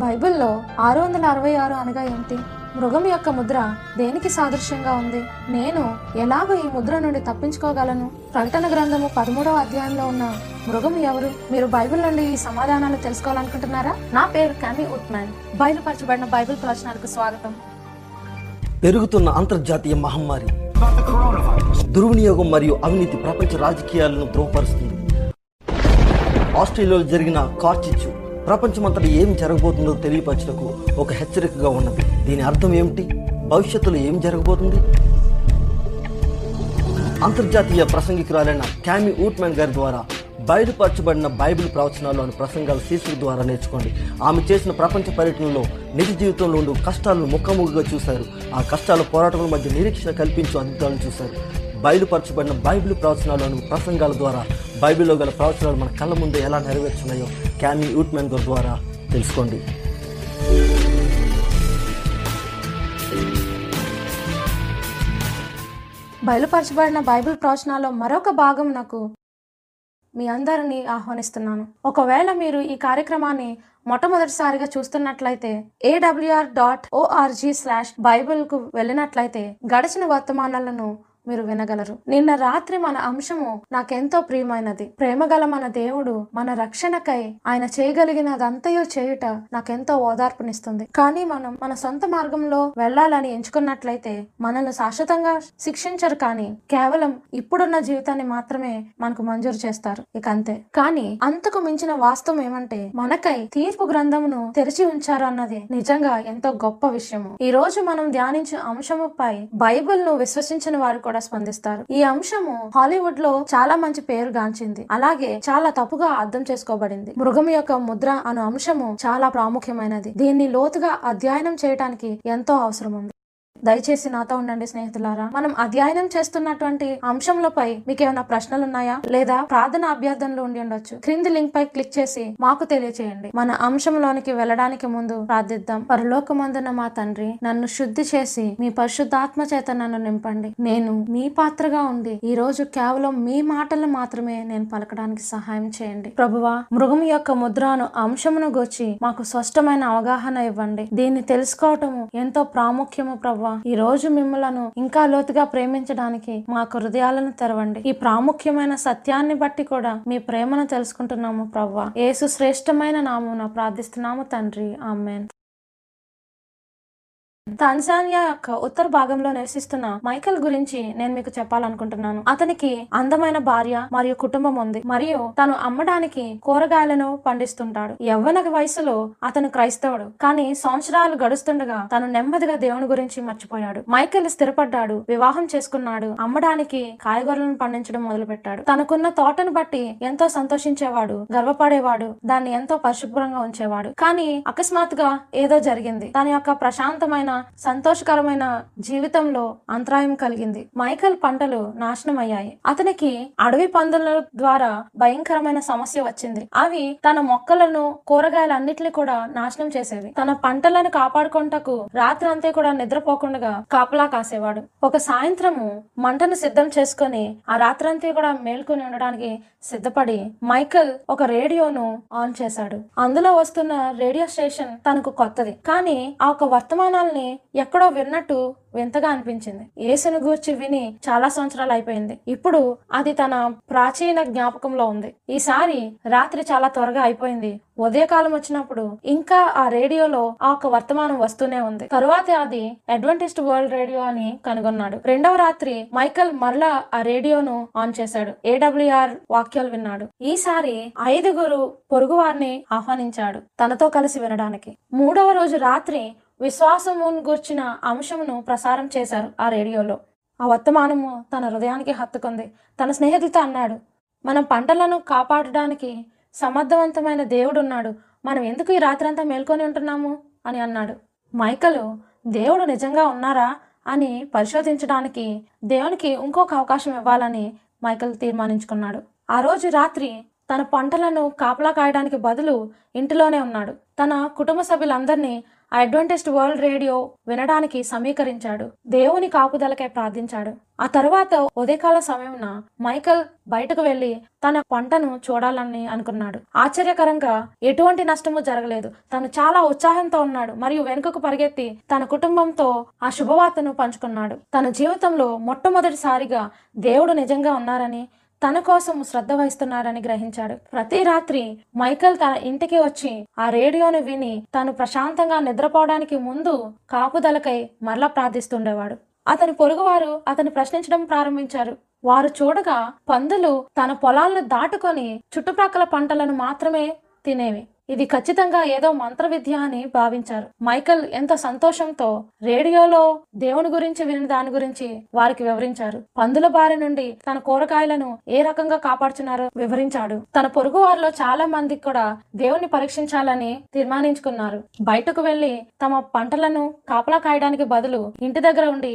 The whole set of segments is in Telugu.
బైబిల్లో ఆరు వందల అరవై ఆరు అనగా ఏంటి? మృగం యొక్క ముద్ర దేనికి సాదృశ్యంగా ఉంది? నేను ఎలాగ ఈ ముద్ర నుండి తప్పించుకోగలను? ప్రకటన గ్రంథము పదమూడవ అధ్యాయంలో ఉన్న మృగం ఎవరు? మీరు బైబిల్ నుండి ఈ సమాధానాలు తెలుసుకోవాలనుకుంటున్నారా? నా పేరు క్యామీ ఉట్మాన్ బయలుపరచబడిన బైబిల్ ప్రవచనాలకు స్వాగతం. పెరుగుతున్న అంతర్జాతీయ మహమ్మారి దుర్వినియోగం మరియు అవినీతి ప్రపంచ రాజకీయాలను ద్రోహపరుస్తుంది ఆస్ట్రేలియాలో జరిగిన కార్చిచ్చు ప్రపంచమంతటా ఏం జరగబోతుందో తెలియపరచుటకు ఒక హెచ్చరికగా ఉన్నది. దీని అర్థం ఏమిటి? భవిష్యత్తులో ఏం జరగబోతుంది? అంతర్జాతీయ ప్రసంగికురాలైన క్యామి ఊట్మెన్ గారి ద్వారా బయలుపరచబడిన బైబిల్ ప్రవచనాలు అనే ప్రసంగాల శీర్షిక ద్వారా నేర్చుకోండి. ఆమె చేసిన ప్రపంచ పర్యటనలో నిజ జీవితంలో ఉండే కష్టాలను ముఖాముఖిగా చూశారు. ఆ కష్టాల పోరాటముల మధ్య నిరీక్షణ కల్పించు అద్భుతాలను చూశారు. బయలుపరచబడిన బైబిల్ ప్రవచనాలను ప్రసంగాల ద్వారా బైబిల్లో గల ప్రవచనాలు మన కళ్ళ ముందే ఎలా నెరవేర్చున్నాయో క్యామీ యూట్మెన్ గారి ద్వారా తెలుసుకోండి. బయలుపరచబడిన బైబిల్ ప్రవచనాల్లో మరొక భాగం నాకు మీ అందరినీ ఆహ్వానిస్తున్నాను. ఒకవేళ మీరు ఈ కార్యక్రమాన్ని మొట్టమొదటిసారిగా చూస్తున్నట్లయితే ఏడబ్ల్యూఆర్ డాట్ ఓఆర్జీ స్లాష్ బైబిల్కు వెళ్ళినట్లయితే గడిచిన వర్తమానాలను మీరు వినగలరు. నిన్న రాత్రి మన అంశము నాకెంతో ప్రియమైనది. ప్రేమగల మన దేవుడు మన రక్షణకై ఆయన చేయగలిగినదంతయో చేయుట నాకెంతో ఓదార్పునిస్తుంది. కానీ మనం మన సొంత మార్గంలో వెళ్ళాలని ఎంచుకున్నట్లయితే మనల్ని శాశ్వతంగా శిక్షించరు కానీ కేవలం ఇప్పుడున్న జీవితాన్ని మాత్రమే మనకు మంజూరు చేస్తారు. ఇక అంతే. కానీ అంతకు మించిన వాస్తవం ఏమంటే మనకై తీర్పు గ్రంథమును తెరిచి ఉంచారు అన్నది నిజంగా ఎంతో గొప్ప విషయము. ఈ రోజు మనం ధ్యానించిన అంశముపై బైబిల్ను విశ్వసించిన వారు కూడా స్పందిస్తారు. ఈ అంశము హాలీవుడ్లో చాలా మంచి పేరు గాంచింది. అలాగే చాలా తప్పుగా అర్థం చేసుకోబడింది. మృగం యొక్క ముద్ర అను అంశము చాలా ప్రాముఖ్యమైనది. దీన్ని లోతుగా అధ్యయనం చేయడానికి ఎంతో అవసరం ఉంది దయచేసి నాతో ఉండండి స్నేహితులారా. మనం అధ్యయనం చేస్తున్నటువంటి అంశంలపై మీకు ఏమైనా ప్రశ్నలు ఉన్నాయా లేదా ప్రార్థన అభ్యర్థనలు ఉండి ఉండొచ్చు. క్రింది లింక్ పై క్లిక్ చేసి మాకు తెలియచేయండి. మన అంశంలోనికి వెళ్ళడానికి ముందు ప్రార్థిద్దాం. పరలోకమందున మా తండ్రి నన్ను శుద్ధి చేసి మీ పరిశుద్ధాత్మ చేత నన్ను నింపండి. నేను మీ పాత్రగా ఉండి ఈ రోజు కేవలం మీ మాటలు మాత్రమే నేను పలకడానికి సహాయం చేయండి. ప్రభువా మృగం యొక్క ముద్రను అంశమును గూర్చి మాకు స్పష్టమైన అవగాహన ఇవ్వండి. దీన్ని తెలుసుకోవటము ఎంతో ప్రాముఖ్యము ప్రభు ఈ రోజు మిమ్మలను ఇంకా లోతుగా ప్రేమించడానికి మాకు హృదయాలను తెరవండి. ఈ ప్రాముఖ్యమైన సత్యాన్ని బట్టి కూడా మీ ప్రేమను తెలుసుకుంటున్నాము ప్రవ్వా యేసు శ్రేష్టమైన నామున ప్రార్థిస్తున్నాము తండ్రి. ఆమెన్. తాన్సానియా యొక్క ఉత్తర భాగంలో నివసిస్తున్న మైకల్ గురించి నేను మీకు చెప్పాలనుకుంటున్నాను. అతనికి అందమైన భార్య మరియు కుటుంబం ఉంది. మరియు తను అమ్మడానికి కూరగాయలను పండిస్తుంటాడు. యవ్వన వయసులో అతను క్రైస్తవుడు. కానీ సంవత్సరాలు గడుస్తుండగా తను నెమ్మదిగా దేవుని గురించి మర్చిపోయాడు. మైకల్ స్థిరపడ్డాడు. వివాహం చేసుకున్నాడు. అమ్మడానికి కాయగూరలను పండించడం మొదలు పెట్టాడు తనకున్న తోటను బట్టి ఎంతో సంతోషించేవాడు గర్వపడేవాడు దాన్ని ఎంతో పరిశుభ్రంగా ఉంచేవాడు. కానీ అకస్మాత్తుగా ఏదో జరిగింది. తన యొక్క ప్రశాంతమైన సంతోషకరమైన జీవితంలో అంతరాయం కలిగింది. మైకల్ పంటలు నాశనం అయ్యాయి అతనికి అడవి పందుల ద్వారా భయంకరమైన సమస్య వచ్చింది. అవి తన మొక్కలను కూరగాయలన్నిటిని కూడా నాశనం చేసేవి. తన పంటలను కాపాడుకుంటకు రాత్రి అంతా కూడా నిద్రపోకుండా కాపలా కాసేవాడు. ఒక సాయంత్రము మంటను సిద్ధం చేసుకొని ఆ రాత్రంతా కూడా మేల్కొని ఉండడానికి సిద్ధపడి మైకల్ ఒక రేడియోను ఆన్ చేశాడు. అందులో వస్తున్న రేడియో స్టేషన్ తనకు కొత్తది. కానీ ఆ ఒక వర్తమానాల్ని ఎక్కడో విన్నట్టు వింతగా అనిపించింది. యేసును గూర్చి విని చాలా సంవత్సరాలు అయిపోయింది. ఇప్పుడు అది తన ప్రాచీన జ్ఞాపకంలో ఉంది. ఈసారి రాత్రి చాలా త్వరగా అయిపోయింది. ఉదయకాలం వచ్చినప్పుడు ఇంకా ఆ రేడియోలో ఆ ఒక వర్తమానం వస్తూనే ఉంది. తరువాత అది అడ్వంటిస్ట్ వరల్డ్ రేడియో అని కనుగొన్నాడు. రెండవ రాత్రి మైకల్ మరలా ఆ రేడియోను ఆన్ చేశాడు. ఏడబ్ల్యూఆర్ వాక్యాలు విన్నాడు. ఈసారి ఐదుగురు పొరుగువారిని ఆహ్వానించాడు తనతో కలిసి వినడానికి. మూడవ రోజు రాత్రి విశ్వాసమును గూర్చిన అంశమును ప్రసారం చేశారు ఆ రేడియోలో. ఆ వర్తమానము తన హృదయానికి హత్తుకుంది. తన స్నేహితులతో అన్నాడు మనం పంటలను కాపాడడానికి సమర్థవంతమైన దేవుడు ఉన్నాడు మనం ఎందుకు ఈ రాత్రంతా మేల్కొని ఉంటున్నాము? అని అన్నాడు. మైకలు దేవుడు నిజంగా ఉన్నారా? అని పరిశోధించడానికి దేవునికి ఇంకొక అవకాశం ఇవ్వాలని మైకల్ తీర్మానించుకున్నాడు. ఆ రోజు రాత్రి తన పంటలను కాపలా కాయడానికి బదులు ఇంటిలోనే ఉన్నాడు. తన కుటుంబ సభ్యులందరినీ అడ్వెంటిస్ట్ వరల్డ్ రేడియో వినడానికి సమీకరించాడు. దేవుని కాపుదలకై ప్రార్థించాడు. ఆ తరువాత ఉదయకాల సమయంన మైకల్ బయటకు వెళ్ళి తన పంటను చూడాలని అనుకున్నాడు. ఆశ్చర్యకరంగా ఎటువంటి నష్టము జరగలేదు. తను చాలా ఉత్సాహంతో ఉన్నాడు మరియు వెనుకకు పరిగెత్తి తన కుటుంబంతో ఆ శుభవార్తను పంచుకున్నాడు. తన జీవితంలో మొట్టమొదటిసారిగా దేవుడు నిజంగా ఉన్నారని తన కోసం శ్రద్ధ వహిస్తున్నాడని గ్రహించాడు. ప్రతి రాత్రి మైకల్ తన ఇంటికి వచ్చి ఆ రేడియోను విని తాను ప్రశాంతంగా నిద్రపోవడానికి ముందు కాపుదలకై మరలా ప్రార్థిస్తుండేవాడు. అతని పొరుగువారు అతని ప్రశ్నించడం ప్రారంభించారు. వారు చూడగా పందులు తన పొలాలను దాటుకొని చుట్టుప్రక్కల పంటలను మాత్రమే తినేవి. ఇది ఖచ్చితంగా ఏదో మంత్ర విద్య అని భావించారు. మైకల్ ఎంత సంతోషంతో రేడియోలో దేవుని గురించి విని దాని గురించి వారికి వివరించారు. పందుల బారి నుండి తన కూరగాయలను ఏ రకంగా కాపాడుచున్నారో వివరించాడు. తన పొరుగు వారిలో చాలా మంది కూడా దేవుణ్ణి పరీక్షించాలని తీర్మానించుకున్నారు. బయటకు వెళ్ళి తమ పంటలను కాపలా కాయడానికి బదులు ఇంటి దగ్గర ఉండి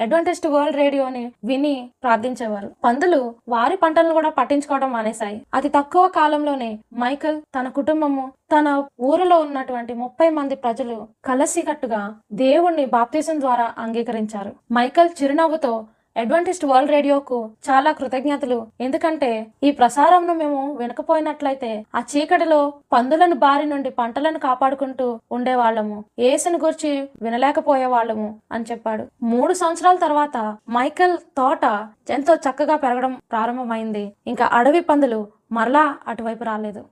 అడ్వాంటేజ్ వరల్డ్ రేడియోని విని ప్రార్థించేవారు. పందులు వారి పంటలను కూడా పట్టించుకోవడం మానేశాయి. అతి తక్కువ కాలంలోనే మైకల్ తన కుటుంబము తన ఊరిలో ఉన్నటువంటి ముప్పై మంది ప్రజలు కలసికట్టుగా దేవుణ్ణి బాప్తీసం ద్వారా అంగీకరించారు. మైకల్ చిరునవ్వుతో అడ్వెంటిస్ట్ వరల్డ్ రేడియోకు చాలా కృతజ్ఞతలు. ఎందుకంటే ఈ ప్రసారంను మేము వినకపోయినట్లయితే ఆ చీకటిలో పందులను బారి నుండి పంటలను కాపాడుకుంటూ ఉండేవాళ్ళము. ఏసుని గురించి వినలేకపోయే వాళ్ళము అని చెప్పాడు. మూడు సంవత్సరాల తర్వాత మైకల్ తోట ఎంతో చక్కగా పెరగడం ప్రారంభమైంది. ఇంకా అడవి పందులు మరలా అటువైపు రాలేదు.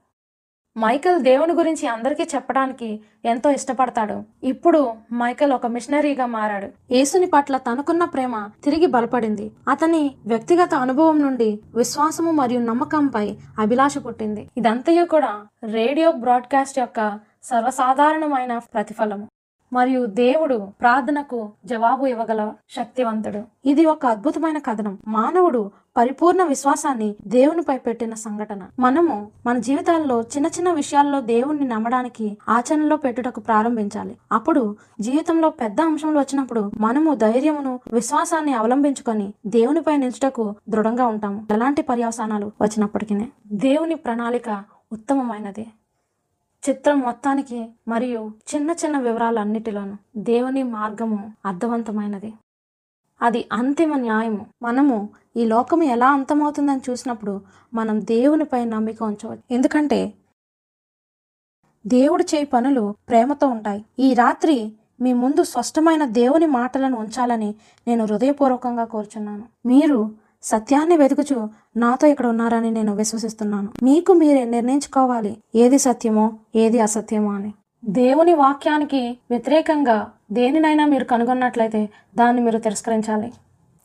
మైకల్ దేవుని గురించి అందరికీ చెప్పడానికి ఎంతో ఇష్టపడతాడు. ఇప్పుడు మైకల్ ఒక మిషనరీగా మారాడు. యేసుని పట్ల తనకున్న ప్రేమ తిరిగి బలపడింది. అతని వ్యక్తిగత అనుభవం నుండి విశ్వాసము మరియు నమ్మకంపై అభిలాష పుట్టింది. ఇదంతయు కూడా రేడియో బ్రాడ్కాస్ట్ యొక్క సర్వసాధారణమైన ప్రతిఫలము. మరియు దేవుడు ప్రార్థనకు జవాబు ఇవ్వగల శక్తివంతుడు. ఇది ఒక అద్భుతమైన కథనం. మానవుడు పరిపూర్ణ విశ్వాసాన్ని దేవునిపై పెట్టిన సంఘటన. మనము మన జీవితాల్లో చిన్న చిన్న విషయాల్లో దేవుణ్ణి నమ్మడానికి ఆచరణలో పెట్టుటకు ప్రారంభించాలి. అప్పుడు జీవితంలో పెద్ద అంశంలో వచ్చినప్పుడు మనము ధైర్యమును విశ్వాసాన్ని అవలంబించుకొని దేవునిపై నిలుచుటకు దృఢంగా ఉంటాము. ఎలాంటి పర్యవసానాలు వచ్చినప్పటికీ దేవుని ప్రణాళిక ఉత్తమమైనది. చిత్రం మొత్తానికి మరియు చిన్న చిన్న వివరాలన్నిటిలోనూ దేవుని మార్గము అర్థవంతమైనది. అది అంతిమ న్యాయము. మనము ఈ లోకము ఎలా అంతమవుతుందని చూసినప్పుడు మనం దేవునిపై నమ్మిక ఉంచవచ్చు. ఎందుకంటే దేవుడు చేయి పనులు ప్రేమతో ఉంటాయి. ఈ రాత్రి మీ ముందు స్పష్టమైన దేవుని మాటలను ఉంచాలని నేను హృదయపూర్వకంగా కోరుచున్నాను. మీరు సత్యాన్ని వెతుకుచు నాతో ఇక్కడ ఉన్నారని నేను విశ్వసిస్తున్నాను. మీకు మీరే నిర్ణయించుకోవాలి. ఏది సత్యమో ఏది అసత్యమో అని. దేవుని వాక్యానికి వ్యతిరేకంగా దేనినైనా మీరు కనుగొన్నట్లయితే దాన్ని మీరు తిరస్కరించాలి.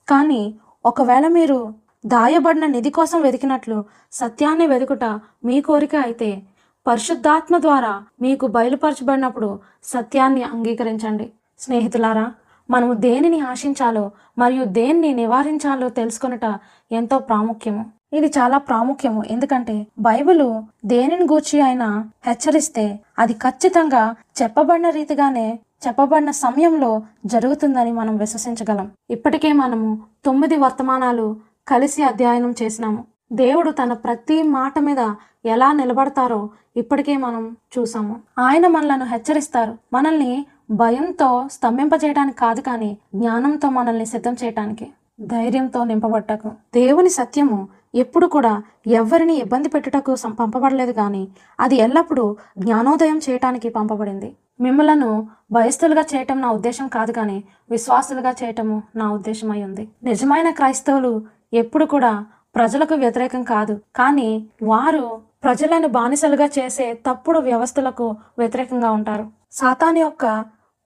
కానీ ఒకవేళ మీరు దాయబడిన నిధి కోసం వెతికినట్లు సత్యాన్ని వెతుకుట మీ కోరిక అయితే పరిశుద్ధాత్మ ద్వారా మీకు బయలుపరచబడినప్పుడు సత్యాన్ని అంగీకరించండి. స్నేహితులారా మనము దేనిని ఆశించాలో మరియు దేన్ని నివారించాలో తెలుసుకొనుట ఎంతో ప్రాముఖ్యము. ఇది చాలా ప్రాముఖ్యము. ఎందుకంటే బైబిల్ దేనిని గూర్చి అయినా హెచ్చరిస్తే అది ఖచ్చితంగా చెప్పబడిన రీతిగానే చెప్పబడిన సమయంలో జరుగుతుందని మనం విశ్వసించగలం. ఇప్పటికే మనము తొమ్మిది వర్తమానాలు కలిసి అధ్యయనం చేసినాము. దేవుడు తన ప్రతి మాట మీద ఎలా నిలబడతారో ఇప్పటికే మనం చూసాము. ఆయన మనలను హెచ్చరిస్తారు. మనల్ని భయంతో స్తంభింపజేయడానికి కాదు కానీ జ్ఞానంతో మనల్ని సిద్ధం చేయటానికి ధైర్యంతో నింపబట్టకు దేవుని సత్యము ఎప్పుడు కూడా ఎవరిని ఇబ్బంది పెట్టుటకు పంపబడలేదు కానీ అది ఎల్లప్పుడూ జ్ఞానోదయం చేయటానికి పంపబడింది. మిమ్మలను భయస్థులుగా చేయటం నా ఉద్దేశం కాదు కానీ విశ్వాసులుగా చేయటము నా ఉద్దేశం అయి ఉంది. నిజమైన క్రైస్తవులు ఎప్పుడు కూడా ప్రజలకు వ్యతిరేకం కాదు కానీ వారు ప్రజలను బానిసలుగా చేసే తప్పుడు వ్యవస్థలకు వ్యతిరేకంగా ఉంటారు. సాతాన్ యొక్క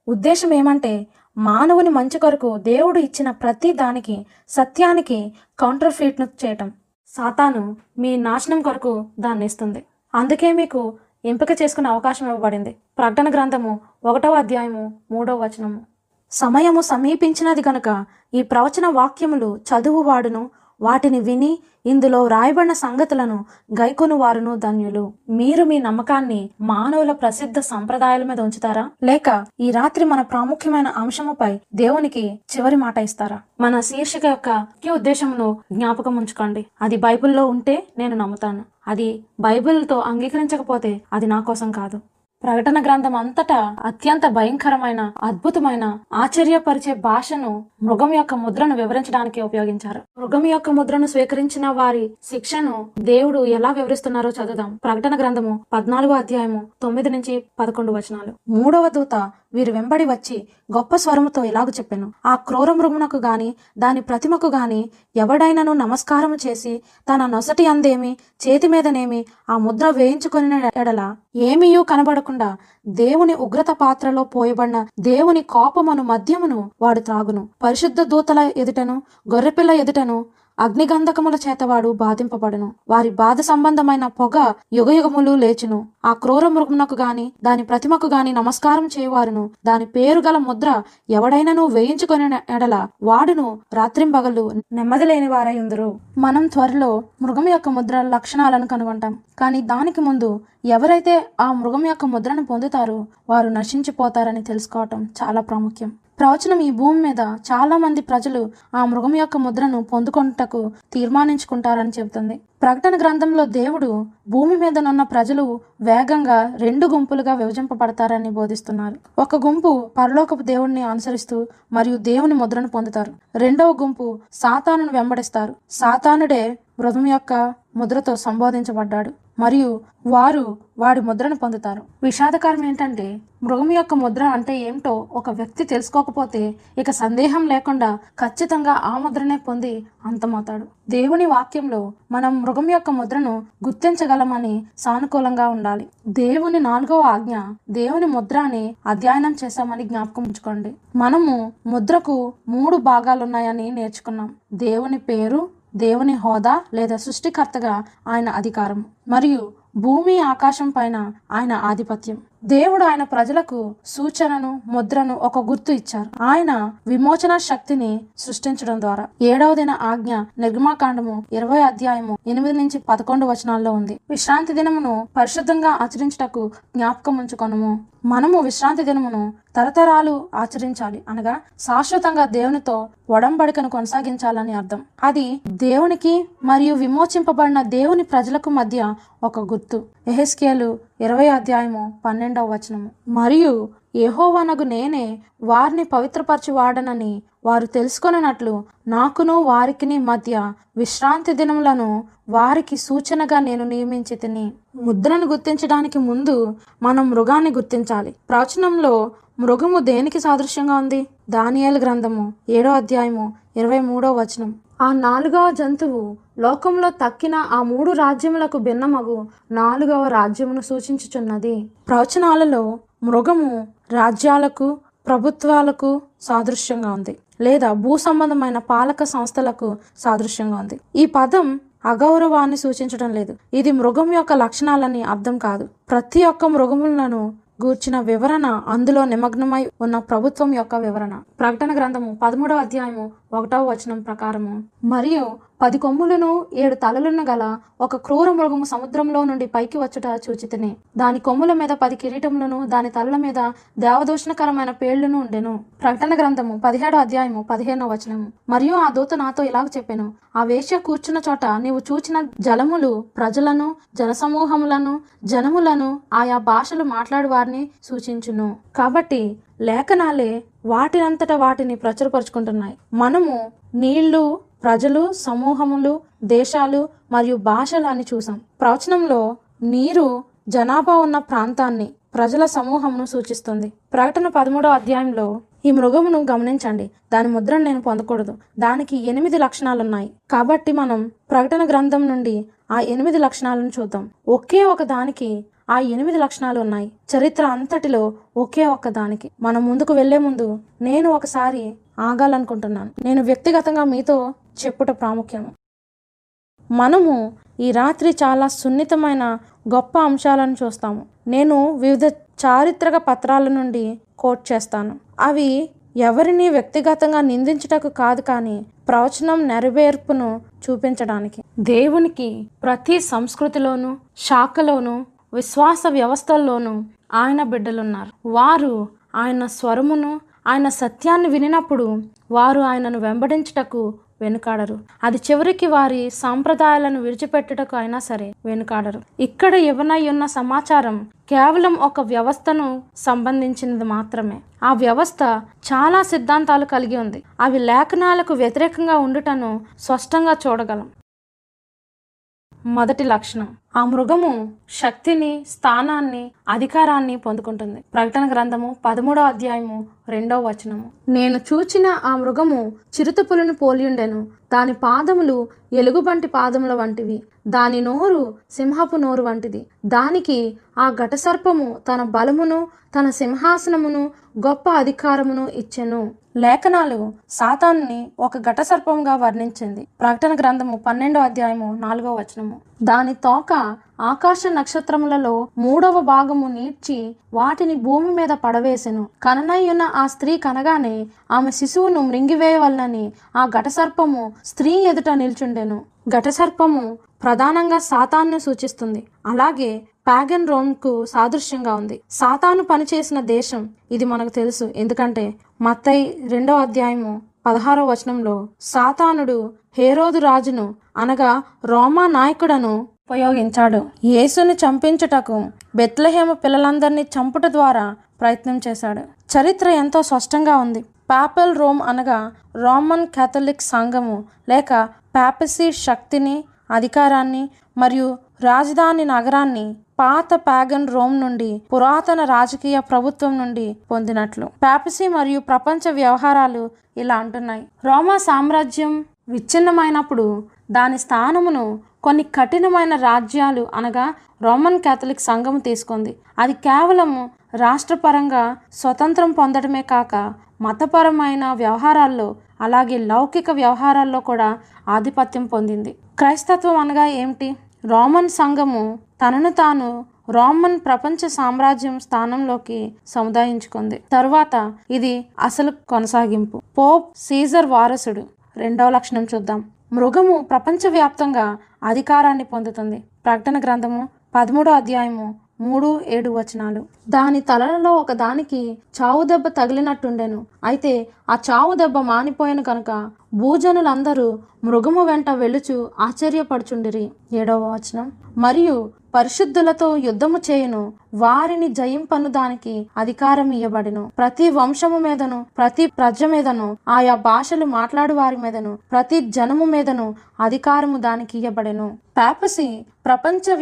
ఉద్దేశం ఏమంటే మానవుని మంచి కొరకు దేవుడు ఇచ్చిన ప్రతి దానికి సత్యానికి కౌంటర్ ఫీట్ను చేయటం. సాతాను మీ నాశనం కొరకు దాన్ని ఇస్తుంది అందుకే మీకు ఎంపిక చేసుకునే అవకాశం ఇవ్వబడింది. ప్రకటన గ్రంథము ఒకటవ అధ్యాయము మూడవ వచనము. సమయము సమీపించినది గనుక ఈ ప్రవచన వాక్యములు చదువువాడును వాటిని విని ఇందులో రాయబడిన సంగతులను గైకొను వారును ధన్యులు. మీరు మీ నమ్మకాన్ని మానవుల ప్రసిద్ధ సంప్రదాయాల మీద ఉంచుతారా? లేక ఈ రాత్రి మన ప్రాముఖ్యమైన అంశముపై దేవునికి చివరి మాట ఇస్తారా? మన శీర్షిక యొక్క ముఖ్య ఉద్దేశమును జ్ఞాపకం ఉంచుకోండి. అది బైబిల్లో ఉంటే నేను నమ్ముతాను. అది బైబిల్తో అంగీకరించకపోతే అది నా కోసం కాదు. ప్రకటన గ్రంథం అంతటా అత్యంత భయంకరమైన అద్భుతమైన ఆశ్చర్యపరిచే భాషను మృగం యొక్క ముద్రను వివరించడానికి ఉపయోగించారు. మృగం యొక్క ముద్రను స్వీకరించిన వారి శిక్షను దేవుడు ఎలా వివరిస్తున్నారో చదువుదాం. ప్రకటన గ్రంథము పద్నాలుగో అధ్యాయము తొమ్మిది నుంచి పదకొండు వచనాలు. మూడవ దూత వీరు వెంబడి వచ్చి గొప్ప స్వరముతో ఇలాగ చెప్పాను. ఆ క్రూర మృగమునకు గాని దాని ప్రతిమకు గాని ఎవడైనను నమస్కారము చేసి తన నొసటి అందేమి చేతి మీదనేమి ఆ ముద్ర వేయించుకొని ఎడల ఏమీయూ కనబడకుండా దేవుని ఉగ్రత పాత్రలో పోయబడిన దేవుని కోపమును మద్యమును వాడు త్రాగును. పరిశుద్ధ దూతల ఎదుటను గొర్రెపిల్ల ఎదుటను అగ్నిగంధకముల చేతవాడు బాధింపబడును. వారి బాధ సంబంధమైన పొగ యుగయుగములు లేచును. ఆ క్రూర మృగమునకు గాని దాని ప్రతిమకు గాని నమస్కారం చేయవారును. దాని పేరు గల ముద్ర ఎవడైనను వేయించుకొని ఎడల వాడును రాత్రింబగళ్ళు నెమ్మది లేని వారై ఉందరు మనం త్వరలో మృగం యొక్క ముద్ర లక్షణాలను కనుగొంటాం. కానీ దానికి ముందు ఎవరైతే ఆ మృగం యొక్క ముద్రను పొందుతారో వారు నశించిపోతారని తెలుసుకోవటం చాలా ప్రాముఖ్యం. ప్రవచనం ఈ భూమి మీద చాలా మంది ప్రజలు ఆ మృగం యొక్క ముద్రను పొందుకొనుటకు తీర్మానించుకుంటారని చెబుతుంది. ప్రకటన గ్రంథంలో దేవుడు భూమి మీదనున్న ప్రజలు వేగంగా రెండు గుంపులుగా విభజింపబడతారని బోధిస్తున్నారు. ఒక గుంపు పరలోకపు దేవుణ్ణి అనుసరిస్తూ మరియు దేవుని ముద్రను పొందుతారు. రెండవ గుంపు సాతానును వెంబడిస్తారు. సాతానుడే మృగం యొక్క ముద్రతో సంబోధించబడ్డాడు. మరియు వారు వాడి ముద్రను పొందుతారు. విషాదకరం ఏంటంటే మృగం యొక్క ముద్ర అంటే ఏమిటో ఒక వ్యక్తి తెలుసుకోకపోతే ఇక సందేహం లేకుండా ఖచ్చితంగా ఆ ముద్రనే పొంది అంతమవుతాడు. దేవుని వాక్యంలో మనం మృగం యొక్క ముద్రను గుర్తించగలమని సానుకూలంగా ఉండాలి. దేవుని నాలుగవ ఆజ్ఞ దేవుని ముద్ర అని అధ్యయనం చేశామని జ్ఞాపకం ఉంచుకోండి. మనము ముద్రకు మూడు భాగాలున్నాయని నేర్చుకున్నాం. దేవుని పేరు దేవుని హోదా లేదా సృష్టికర్తగా ఆయన అధికారం మరియు భూమి ఆకాశం పైన ఆయన ఆధిపత్యం. దేవుడు ఆయన ప్రజలకు సూచనను ముద్రను ఒక గుర్తు ఇచ్చారు. ఆయన విమోచన శక్తిని సృష్టించడం ద్వారా. ఏడవదిన ఆజ్ఞ నిర్గమాకాండము ఇరవై అధ్యాయము ఎనిమిది నుంచి పదకొండు వచనాల్లో ఉంది. విశ్రాంతి దినమును పరిశుద్ధంగా ఆచరించుటకు జ్ఞాపకం ఉంచుకొనము. మనము విశ్రాంతి దినమును తరతరాలు ఆచరించాలి అనగా శాశ్వతంగా దేవునితో ఒడంబడికను కొనసాగించాలని అర్థం. అది దేవునికి మరియు విమోచింపబడిన దేవుని ప్రజలకు మధ్య ఒక గుర్తు. ఎహెస్కేలు ఇరవై అధ్యాయము పన్నెండవ వచనము. మరియు యహోవనగు నేనే వారిని పవిత్రపరచి వాడనని వారు తెలుసుకొనట్లు నాకును వారికిని మధ్య విశ్రాంతి దినములను వారికి సూచనగా నేను నియమించి తిని ముద్రను గుర్తించడానికి ముందు మనం మృగాన్ని గుర్తించాలి. ప్రవచనంలో మృగము దేనికి సాదృశ్యంగా ఉంది? దానియాల గ్రంథము ఏడో అధ్యాయము ఇరవై మూడో వచనం. ఆ నాలుగవ జంతువు లోకంలో తక్కిన ఆ మూడు రాజ్యములకు భిన్నమగు నాలుగవ రాజ్యమును సూచించుచున్నది. ప్రవచనాలలో మృగము రాజ్యాలకు ప్రభుత్వాలకు సాదృశ్యంగా ఉంది లేదా భూ సంబంధమైన పాలక సంస్థలకు సాదృశ్యంగా ఉంది. ఈ పదం అగౌరవాన్ని సూచించడం లేదు. ఇది మృగం యొక్క లక్షణాలని అర్థం కాదు. ప్రతి ఒక్క మృగములను గూర్చిన వివరణ అందులో నిమగ్నమై ఉన్న ప్రభుత్వం యొక్క వివరణ. ప్రకటన గ్రంథము పదమూడవ అధ్యాయము ఒకటవ వచనం ప్రకారము. మరియు పది కొమ్ములను ఏడు తలలను గల ఒక క్రూర మృగము సముద్రంలో నుండి పైకి వచ్చుట చూచితిని. దాని కొమ్ముల మీద పది కిరీటములను దాని తలల మీద దేవదూషణకరమైన పేళ్ళను ఉండెను. ప్రకటన గ్రంథము పదిహేడో అధ్యాయము పదిహేనో వచనము. మరియు ఆ దూత నాతో ఇలాగ చెప్పాను ఆ వేష్య కూర్చున్న చోట నీవు చూచిన జలములు ప్రజలను జనసమూహములను జనములను ఆయా భాషలు మాట్లాడు వారిని సూచించును. కాబట్టి లేఖనాలే వాటినంతట వాటిని ప్రచురపరుచుకుంటున్నాయి. మనము నీళ్ళు ప్రజలు సమూహములు దేశాలు మరియు భాషలు అని చూసాం. ప్రవచనంలో నీరు జనాభా ఉన్న ప్రాంతాన్ని ప్రజల సమూహమును సూచిస్తుంది. ప్రకటన పదమూడో అధ్యాయంలో ఈ మృగమును గమనించండి. దాని ముద్రను నేను పొందకూడదు. దానికి ఎనిమిది లక్షణాలున్నాయి. కాబట్టి మనం ప్రకటన గ్రంథం నుండి ఆ ఎనిమిది లక్షణాలను చూద్దాం. ఒకే ఒక దానికి ఆ ఎనిమిది లక్షణాలు ఉన్నాయి. చరిత్ర అంతటిలో ఒకే ఒక్క దానికి. మనం ముందుకు వెళ్ళే ముందు నేను ఒకసారి ఆగాలనుకుంటున్నాను. నేను వ్యక్తిగతంగా మీతో చెప్పుట ప్రాముఖ్యం మనము ఈ రాత్రి చాలా సున్నితమైన గొప్ప అంశాలను చూస్తాము. నేను వివిధ చారిత్రక పత్రాల నుండి కోట్ చేస్తాను. అవి ఎవరిని వ్యక్తిగతంగా నిందించుటకు కాదు కానీ ప్రవచనం నెరవేర్పును చూపించడానికి. దేవునికి ప్రతి సంస్కృతిలోనూ శాఖలోనూ విశ్వాస వ్యవస్థల్లోనూ ఆయన బిడ్డలున్నారు. వారు ఆయన స్వరమును ఆయన సత్యాన్ని వినినప్పుడు వారు ఆయనను వెంబడించుటకు వెనుకాడరు. అది చివరికి వారి సాంప్రదాయాలను విడిచిపెట్టుటకు అయినా సరే వెనుకాడరు. ఇక్కడ ఇవ్వనై ఉన్న సమాచారం కేవలం ఒక వ్యవస్థను సంబంధించినది మాత్రమే. ఆ వ్యవస్థ చాలా సిద్ధాంతాలు కలిగి ఉంది. అవి లేఖనాలకు వ్యతిరేకంగా ఉండుటను స్పష్టంగా చూడగలం. మొదటి లక్షణం. ఆ మృగము శక్తిని స్థానాన్ని అధికారాన్ని పొందుకుంటుంది. ప్రకటన గ్రంథము పదమూడో అధ్యాయము రెండవ వచనము. నేను చూచిన ఆ మృగము చిరుతపులను పోలియుండెను. దాని పాదములు ఎలుగుబంటి పాదముల వంటివి. దాని నోరు సింహపు నోరు వంటిది. దానికి ఆ ఘటసర్పము తన బలమును తన సింహాసనమును గొప్ప అధికారమును ఇచ్చెను. లేఖనాలు సాతాన్ని ఒక ఘటసర్పంగా వర్ణించింది. ప్రకటన గ్రంథము పన్నెండో అధ్యాయము నాలుగో వచనము. దాని తోక ఆకాశ నక్షత్రములలో మూడవ భాగము నీడ్చి వాటిని భూమి మీద పడవేసెను. కననయ్యున్న ఆ స్త్రీ కనగానే ఆమె శిశువును మృంగివేయవలనని ఆ ఘటసర్పము స్త్రీ ఎదుట నిల్చుండెను. ఘటసర్పము ప్రధానంగా సాతాన్ను సూచిస్తుంది. అలాగే ప్యాగన్ రోమ్కు సాదృశ్యంగా ఉంది. సాతాను పనిచేసిన దేశం ఇది మనకు తెలుసు. ఎందుకంటే మత్తై రెండో అధ్యాయము పదహారో వచనంలో సాతానుడు హేరోదు రాజును అనగా రోమా నాయకుడను ఉపయోగించాడు. యేసుని చంపించుటకు బెత్లహేమ పిల్లలందరినీ చంపుట ద్వారా ప్రయత్నం చేశాడు. చరిత్ర ఎంతో స్పష్టంగా ఉంది. పాపల్ రోమ్ అనగా రోమన్ కేథలిక్ సంఘము లేక పాపసీ శక్తిని అధికారాన్ని మరియు రాజధాని నగరాన్ని పాత ప్యాగన్ రోమ్ నుండి పురాతన రాజకీయ ప్రభుత్వం నుండి పొందినట్లు. ప్యాపసీ మరియు ప్రపంచ వ్యవహారాలు ఇలా అంటున్నాయి. రోమా సామ్రాజ్యం విచ్ఛిన్నమైనప్పుడు దాని స్థానమును కొన్ని కఠినమైన రాజ్యాలు అనగా రోమన్ కేథలిక్ సంఘం తీసుకుంది. అది కేవలం రాష్ట్రపరంగా స్వతంత్రం పొందడమే కాక మతపరమైన వ్యవహారాల్లో అలాగే లౌకిక వ్యవహారాల్లో కూడా ఆధిపత్యం పొందింది. క్రైస్తత్వం అనగా ఏమిటి? రోమన్ సంఘము తనను తాను రోమన్ ప్రపంచ సామ్రాజ్యం స్థానంలోకి సముదాయించుకుంది. తరువాత ఇది అసలు కొనసాగింపు. పోప్ సీజర్ వారసుడు. రెండవ లక్షణం చూద్దాం. మృగము ప్రపంచవ్యాప్తంగా అధికారాన్ని పొందుతుంది. ప్రకటన గ్రంథము పదమూడో అధ్యాయము మూడు ఏడు వచనాలు. దాని తలలో ఒక దానికి చావు దెబ్బ తగిలినట్టుండెను. అయితే ఆ చావు దెబ్బ మానిపోయిన కనుక భూజనులందరూ మృగము వెంట వెలుచు ఆశ్చర్యపడుచుండిరి. ఏడవ వచనం. మరియు పరిశుద్ధులతో యుద్ధము చేయును. వారిని జయింపను దానికి అధికారం ఇయ్యబడిను. ప్రతి వంశము మీదను ప్రతి ప్రజ మీదను ఆయా భాషలు మాట్లాడు వారి మీదను ప్రతి జనము మీదను అధికారము దానికి ఇయ్యబడెను. పాపసి ప్రపంచ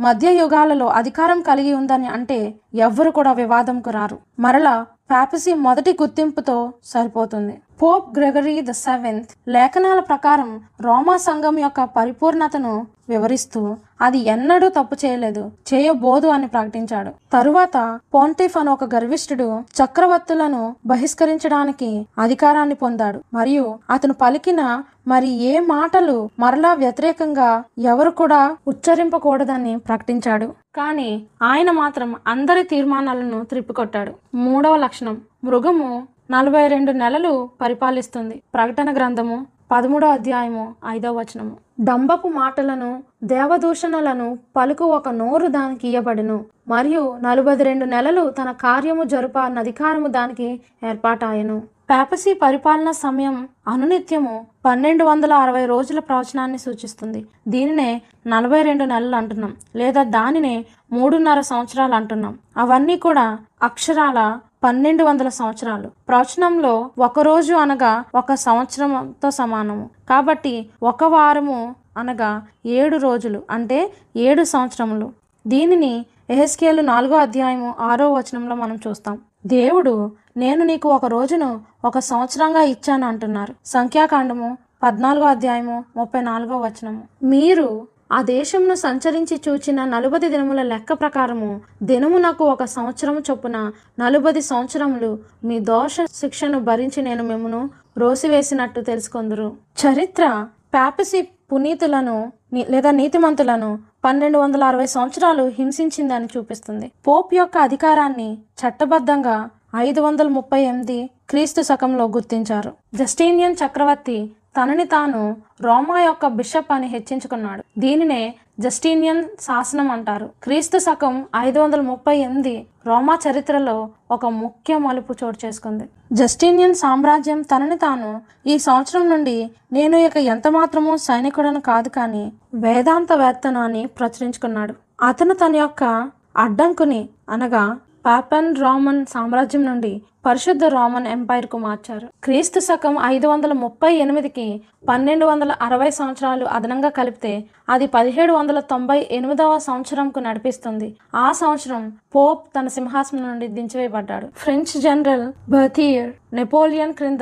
మధ్యయుగాలలో అధికారం కలిగి ఉందని అంటే ఎవ్వరు కూడా వివాదంకు రారు. మరలా పాపసీ మొదటి గుర్తింపుతో సరిపోతుంది. పోప్ గ్రెగరీ ద సెవెంత్ లేఖనాల ప్రకారం రోమా సంఘం యొక్క పరిపూర్ణతను వివరిస్తూ అది ఎన్నడూ తప్పు చేయలేదు చేయబోదు అని ప్రకటించాడు. తరువాత పోంటిఫ్ అని ఒక గర్విష్ఠుడు చక్రవర్తులను బహిష్కరించడానికి అధికారాన్ని పొందాడు. మరియు అతను పలికిన మరి ఏ మాటలు మరలా వ్యతిరేకంగా ఎవరు కూడా ఉచ్చరింపకూడదని ప్రకటించాడు. కానీ ఆయన మాత్రం అందరి తీర్మానాలను త్రిప్పికొట్టాడు మూడవ లక్షణం. మృగము నలభై రెండు నెలలు పరిపాలిస్తుంది. ప్రకటన గ్రంథము పదమూడో అధ్యాయము ఐదవ వచనము. డంబపు మాటలను దేవదూషణలను పలుకు ఒక నోరు దానికి ఇయ్యబడును. మరియు నలభై రెండు నెలలు తన కార్యము జరుప అధికారము దానికి ఏర్పాటాయను. పాపసీ పరిపాలన సమయం అనునిత్యము పన్నెండు వందల అరవై రోజుల ప్రవచనాన్ని సూచిస్తుంది. దీనినే నలభై రెండు నెలలు అంటున్నాం లేదా దానినే మూడున్నర సంవత్సరాలు అంటున్నాం. అవన్నీ కూడా అక్షరాల పన్నెండు వందల సంవత్సరాలు. ప్రవచనంలో ఒక రోజు అనగా ఒక సంవత్సరంతో సమానము. కాబట్టి ఒక వారము అనగా ఏడు రోజులు అంటే ఏడు సంవత్సరములు. దీనిని ఎహెస్కేలు నాలుగో అధ్యాయము ఆరో వచనంలో మనం చూస్తాం. దేవుడు నేను నీకు ఒక రోజును ఒక సంవత్సరంగా ఇచ్చాను అంటున్నారు. సంఖ్యాకాండము పద్నాలుగో అధ్యాయము ముప్పై నాలుగో వచనము. మీరు ఆ దేశంను సంచరించి చూచిన నలుబది దినముల లెక్క ప్రకారము దినమునకు ఒక సంవత్సరం చొప్పున నలుబది సంవత్సరములు మీ దోష శిక్షను భరించి నేను మిమ్మను రోసివేసినట్టు తెలుసుకొందురు. చరిత్ర ప్యాపసి పునీతులను లేదా నీతిమంతులను పన్నెండు వందల అరవై సంవత్సరాలు హింసించిందని చూపిస్తుంది. పోప్ యొక్క అధికారాన్ని చట్టబద్ధంగా ఐదు వందల ముప్పై ఎనిమిది క్రీస్తు శకంలో గుర్తించారు. జస్టీనియన్ చక్రవర్తి తనని తాను రోమా యొక్క బిషప్ అని హెచ్చించుకున్నాడు. దీనినే జస్టీనియన్ శాసనం అంటారు. క్రీస్తు శకం ఐదు వందల ముప్పై ఎనిమిది రోమా చరిత్రలో ఒక ముఖ్య మలుపు చోటు చేసుకుంది. జస్టీనియన్ సామ్రాజ్యం తనని తాను ఈ సంవత్సరం నుండి నేను ఇక ఎంత మాత్రమూ సైనికుడను కాదు కానీ వేదాంతవేత్తను అని ప్రచురించుకున్నాడు. అతను తన యొక్క అడ్డంకుని అనగా పాపన్ రోమన్ సామ్రాజ్యం నుండి పరిశుద్ధ రోమన్ ఎంపైర్కు మార్చారు. క్రీస్తు శకం ఐదు వందల ముప్పై ఎనిమిదికి పన్నెండు వందల అరవై సంవత్సరాలు అదనంగా కలిపితే అది పదిహేడు వందల తొంభై ఎనిమిదవ సంవత్సరంకు నడిపిస్తుంది. ఆ సంవత్సరం పోప్ తన సింహాసనం నుండి దించివేయబడ్డాడు. ఫ్రెంచ్ జనరల్ బర్థియర్ నెపోలియన్ క్రింద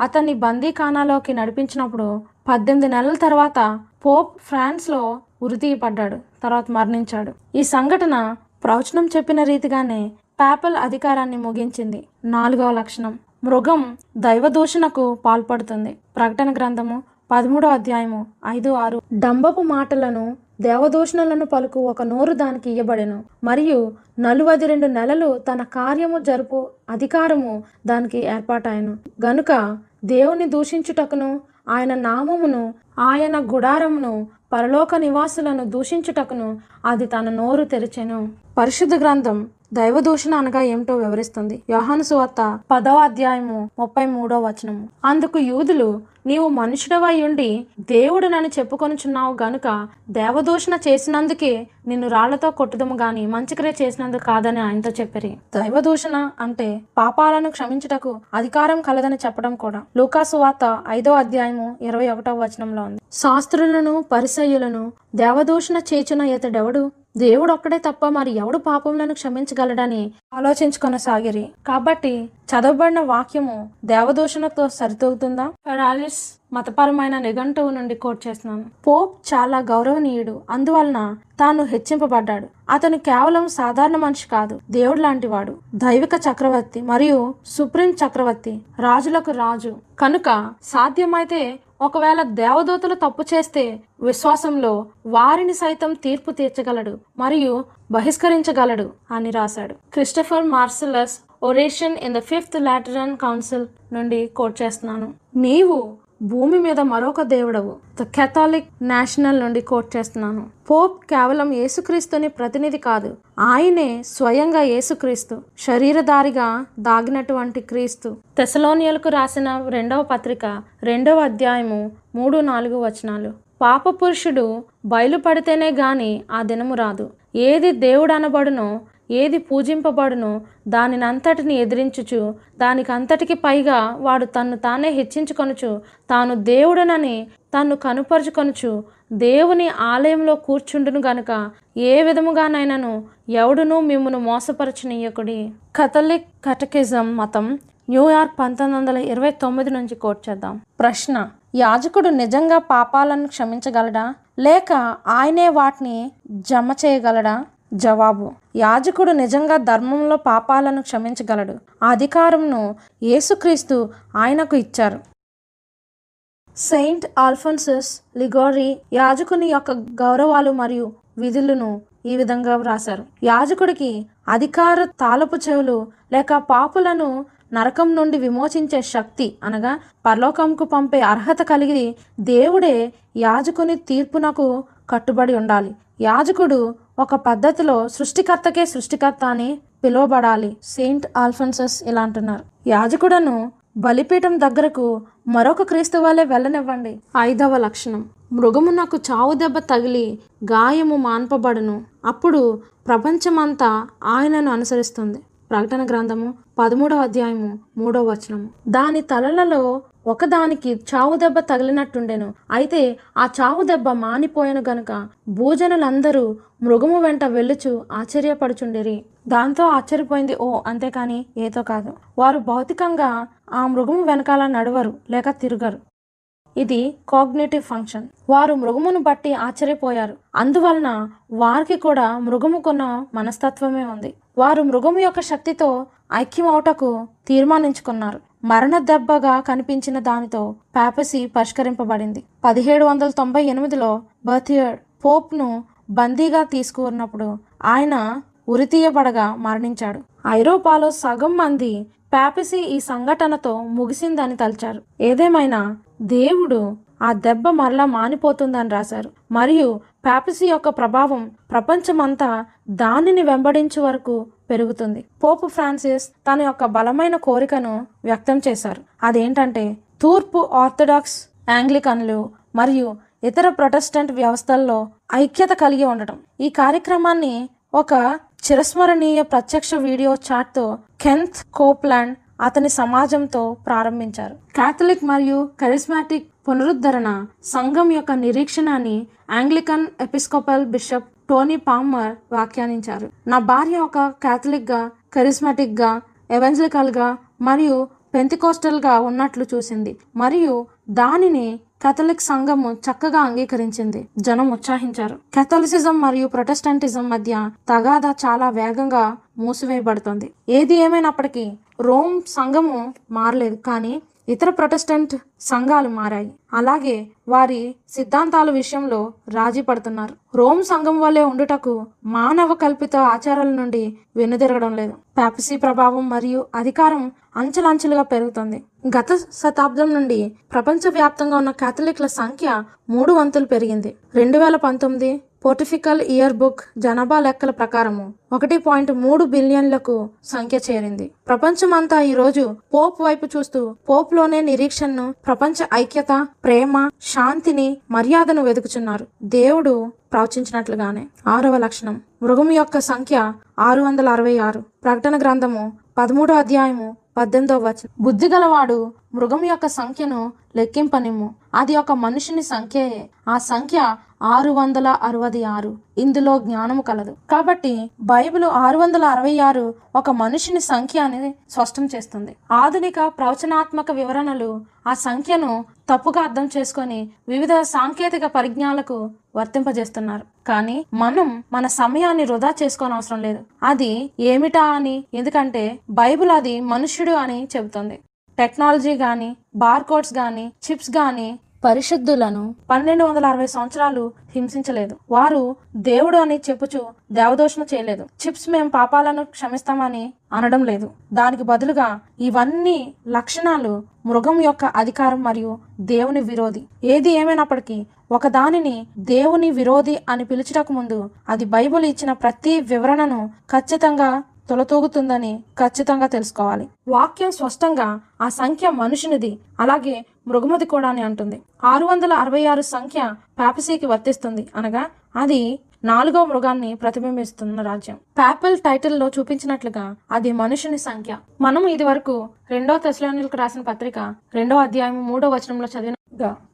అతన్ని బందీఖానాలోకి నడిపించినప్పుడు పద్దెనిమిది నెలల తర్వాత పోప్ ఫ్రాన్స్లో ఉరితీయపడ్డాడు తర్వాత మరణించాడు. ఈ సంఘటన ప్రవచనం చెప్పిన రీతిగానే పేపల్ అధికారాన్ని ముగించింది. నాలుగవ లక్షణం. మృగం దైవదూషణకు పాల్పడుతుంది. ప్రకటన గ్రంథము పదమూడో అధ్యాయము ఐదు ఆరు. డంబపు మాటలను దేవదూషణలను పలుకు ఒక నోరు దానికి ఇయ్యబడెను. మరియు నలువది రెండు నెలలు తన కార్యము జరుపు అధికారము దానికి ఏర్పాటాయను. గనుక దేవుని దూషించుటకును ఆయన నామమును ఆయన గుడారమును పరలోక నివాసులను దూషించుటకును అది తన నోరు తెరిచెను. పరిశుద్ధ గ్రంథం దైవదూషణ అనగా ఏమిటో వివరిస్తుంది. యోహాను సువార్త పదవ అధ్యాయము ముప్పై మూడో వచనము. అందుకు యూదులు నీవు మనుషుడవై ఉండి దేవుడు నన్ను చెప్పుకొనుచున్నావు గనుక దేవదూషణ చేసినందుకే నిన్ను రాళ్ళతో కొట్టుదము గాని మంచి క్రియ చేసినందుకు కాదని ఆయనతో చెప్పరి. దైవదూషణ అంటే పాపాలను క్షమించుటకు అధికారం కలదని చెప్పడం కూడా. లూకాసు వార్త ఐదో అధ్యాయము ఇరవై ఒకటో వచనంలో ఉంది. శాస్త్రులను పరిసయ్యులను దేవదూషణ చేచున ఇతడెవడు? దేవుడు ఒక్కడే తప్ప మరి ఎవడు పాపములను క్షమించగలడని ఆలోచించుకొనసాగిరి. కాబట్టి చదవబడిన వాక్యము దేవదూషణతో సరితూగుతుందా? ఫెరాలిస్ మతపరమైన నిఘంటువు నుండి కోట్ చేస్తున్నాను. పోప్ చాలా గౌరవనీయుడు అందువలన తాను హెచ్చింపబడ్డాడు. అతను కేవలం సాధారణ మనిషి కాదు దేవుడు లాంటివాడు. దైవిక చక్రవర్తి మరియు సుప్రీం చక్రవర్తి రాజులకు రాజు. కనుక సాధ్యమైతే ఒకవేళ దేవదూతలు తప్పు చేస్తే విశ్వాసంలో వారిని సైతం తీర్పు తీర్చగలడు మరియు బహిష్కరించగలడు అని రాశాడు. Christopher Marcellus oration in the fifth Lateran council నుండి కోట్ చేస్తున్నాను. నీవు భూమి మీద మరొక దేవుడవు. ద కెథాలిక్ నేషనల్ నుండి కోట్ చేస్తున్నాను. పోప్ కేవలం యేసుక్రీస్తుని ప్రతినిధి కాదు ఆయనే స్వయంగా యేసుక్రీస్తు శరీరధారిగా దాగినటువంటి క్రీస్తు. తెసలోనియలకు రాసిన రెండవ పత్రిక రెండవ అధ్యాయము మూడు నాలుగు వచనాలు. పాప పురుషుడు బయలుపడితేనే గాని ఆ దినము రాదు. ఏది దేవుడు అనబడునో ఏది పూజింపబడునో దానినంతటిని ఎదిరించుచు దానికంతటికి పైగా వాడు తన్ను తానే హెచ్చించుకొనుచు తాను దేవుడనని తన్ను కనుపరుచుకొనుచు దేవుని ఆలయంలో కూర్చుండును గనుక ఏ విధముగానైనాను ఎవడునూ మిమ్మును మోసపరచనీయకుడి. కథలిక్ కటకిజం మతం న్యూయార్క్ పంతొమ్మిది వందల ఇరవై తొమ్మిది నుంచి కోట్ చేద్దాం. ప్రశ్న యాజకుడు నిజంగా పాపాలను క్షమించగలడా? లేక ఆయనే వాటిని జమ చేయగలడా? జవాబు. యాజకుడు నిజంగా ధర్మంలో పాపాలను క్షమించగలడు. ఆ అధికారంను యేసుక్రీస్తు ఆయనకు ఇచ్చారు. సెయింట్ ఆల్ఫోన్సస్ లిగోరీ యాజకుని యొక్క గౌరవాలు మరియు విధులను ఈ విధంగా వ్రాశారు. యాజకుడికి అధికార తాలపు చెవులు లేక పాపులను నరకం నుండి విమోచించే శక్తి అనగా పరలోకంకు పంపే అర్హత కలిగి దేవుడే యాజకుని తీర్పునకు కట్టుబడి ఉండాలి. యాజకుడు ఒక పద్ధతిలో సృష్టికర్తకే సృష్టికర్త అని పిలువబడాలి. సెయింట్ ఆల్ఫోన్సస్ ఇలా అంటున్నారు. యాజకుడను బలిపీఠం దగ్గరకు మరొక క్రీస్తు వల్లే వెళ్ళనివ్వండి. ఐదవ లక్షణం. మృగము నాకు చావు దెబ్బ తగిలి గాయము మాన్పబడును. అప్పుడు ప్రపంచమంతా ఆయనను అనుసరిస్తుంది. ప్రకటన గ్రంథము పదమూడవ అధ్యాయము మూడవ వచనము. దాని తలలలో ఒకదానికి చావు దెబ్బ తగిలినట్టుండెను. అయితే ఆ చావు దెబ్బ మానిపోయెను గనుక భూజనులందరూ మృగము వెంట వెళ్ళుచు ఆశ్చర్యపడుచుండిరి. దాంతో ఆశ్చర్యపోయింది ఓ అంతేకాని ఏతో కాదు. వారు భౌతికంగా ఆ మృగము వెనకాల నడవరు లేక తిరగరు. ఇది కాగ్నేటివ్ ఫంక్షన్. వారు మృగమును బట్టి ఆశ్చర్యపోయారు. అందువలన వారికి కూడా మృగముకున్న మనస్తత్వమే ఉంది. వారు మృగము యొక్క శక్తితో ఐక్యమవుటకు తీర్మానించుకున్నారు. మరణ దెబ్బగా కనిపించిన దానితో పాపసీ పరిష్కరింపబడింది. పదిహేడు వందల తొంభై ఎనిమిదిలో బర్థియర్ పోప్ను బందీగా తీసుకున్నప్పుడు ఆయన ఉరితీయబడగా మరణించాడు. ఐరోపాలో సగం మంది పాపసి ఈ సంఘటనతో ముగిసిందని తలచారు. ఏదేమైనా దేవుడు ఆ దెబ్బ మరలా మానిపోతుందని రాశారు. మరియు పాపసీ యొక్క ప్రభావం ప్రపంచమంతా దానిని వెంబడించే వరకు పెరుగుతుంది. పోపు ఫ్రాన్సిస్ తన యొక్క బలమైన కోరికను వ్యక్తం చేశారు. అదేంటంటే తూర్పు ఆర్థడాక్స్ యాంగ్లికన్లు మరియు ఇతర ప్రొటెస్టెంట్ వ్యవస్థల్లో ఐక్యత కలిగి ఉండటం. ఈ కార్యక్రమాన్ని ఒక చిరస్మరణీయ ప్రత్యక్ష వీడియో చాట్తో కెన్త్ కోప్లాండ్ అతని సమాజంతో ప్రారంభించారు. కాథలిక్ మరియు కరిస్మాటిక్ పునరుద్ధరణ సంఘం యొక్క నిరీక్షణ అని Anglican Episcopal bishop Tony Palmer వ్యాఖ్యానించారు. నా భార్య ఒక క్యాథలిక్గా గా కరిస్మాటిక్గా ఎవెంజలికల్గా మరియు పెంతికోస్టల్గా ఉన్నట్లు చూసింది. మరియు దానిని కేథలిక్ సంఘము చక్కగా అంగీకరించింది. జనం ఉత్సాహించారు. కెథలిసిజం మరియు ప్రొటెస్టంటిజం మధ్య తగాదా చాలా వేగంగా మూసివేయబడుతుంది. ఏది ఏమైనప్పటికీ రోమ్ సంఘము మారలేదు. కానీ ఇతర ప్రొటెస్టెంట్ సంఘాలు మారాయి. అలాగే వారి సిద్ధాంతాల విషయంలో రాజీ పడుతున్నారు. రోమ్ సంఘం వల్లే ఉండుటకు మానవ కల్పిత ఆచారాల నుండి వెనుదిరగడం లేదు. పాపసీ ప్రభావం మరియు అధికారం అంచెలంచెలుగా పెరుగుతుంది. గత శతాబ్దం నుండి ప్రపంచవ్యాప్తంగా ఉన్న కాథలిక్ల సంఖ్య మూడు వంతులు పెరిగింది. రెండు వేల పంతొమ్మిది పోర్టిఫికల్ ఇయర్ బుక్ జనాభా లెక్కల ప్రకారము ఒకటి పాయింట్ మూడు బిలియన్లకు సంఖ్య చేరింది. ప్రపంచమంతా ఈ రోజు పోప్ వైపు చూస్తూ పోప్లోనే నిరీక్షణను ప్రపంచ ఐక్యత ప్రేమ శాంతిని మర్యాదను వెతుకుచున్నారు. దేవుడు ప్రవచించినట్లుగానే ఆరవ లక్షణం. మృగం యొక్క సంఖ్య ఆరు వందల అరవై ఆరు. ప్రకటన గ్రంథము పదమూడో అధ్యాయము పద్దెనిమిదో వచనం. బుద్ధి గలవాడు మృగం యొక్క సంఖ్యను లెక్కింపనిము అది ఒక మనుషుని సంఖ్యయే. ఆ సంఖ్య ఆరు వందల అరవై ఆరు. ఇందులో జ్ఞానము కలదు. కాబట్టి బైబిల్ ఆరు వందల అరవై ఆరు ఒక మనుషుని సంఖ్య అనేది స్పష్టం చేస్తుంది. ఆధునిక ప్రవచనాత్మక వివరణలు ఆ సంఖ్యను తప్పుగా అర్థం చేసుకొని వివిధ సాంకేతిక పరిజ్ఞానాలకు వర్తింపజేస్తున్నారు. కానీ మనం మన సమయాన్ని వృధా చేసుకోని అవసరం లేదు. అది ఏమిటా అని? ఎందుకంటే బైబిల్ అది మనుష్యుడు అని చెబుతుంది. టెక్నాలజీ కానీ బార్కోడ్స్ కానీ చిప్స్ కానీ పరిశుద్ధులను పన్నెండు వందల అరవై సంవత్సరాలు హింసించలేదు. వారు దేవుడు అని చెప్పుచు దేవదోషణ చేయలేదు. చిప్స్ మేము పాపాలను క్షమిస్తామని అనడం లేదు. దానికి బదులుగా ఇవన్నీ లక్షణాలు మృగం యొక్క అధికారం మరియు దేవుని విరోధి. ఏది ఏమైనప్పటికీ ఒక దానిని దేవుని విరోధి అని పిలుచుటకు ముందు అది బైబిల్ ఇచ్చిన ప్రతి వివరణను ఖచ్చితంగా తొలతూగుతుందని ఖచ్చితంగా తెలుసుకోవాలి. వాక్యం స్పష్టంగా ఆ సంఖ్య మనుషునిది అలాగే మృగమది కూడా అని అంటుంది. ఆరు వందల అరవై ఆరు సంఖ్య పాపసీకి వర్తిస్తుంది అనగా అది నాలుగో మృగాన్ని ప్రతిబింబిస్తున్న రాజ్యం. పాపల్ టైటిల్లో చూపించినట్లుగా అది మనుషుని సంఖ్య. మనం ఇది వరకు రెండో తెశలోనిలకు రాసిన పత్రిక రెండో అధ్యాయం మూడో వచనంలో చదివిన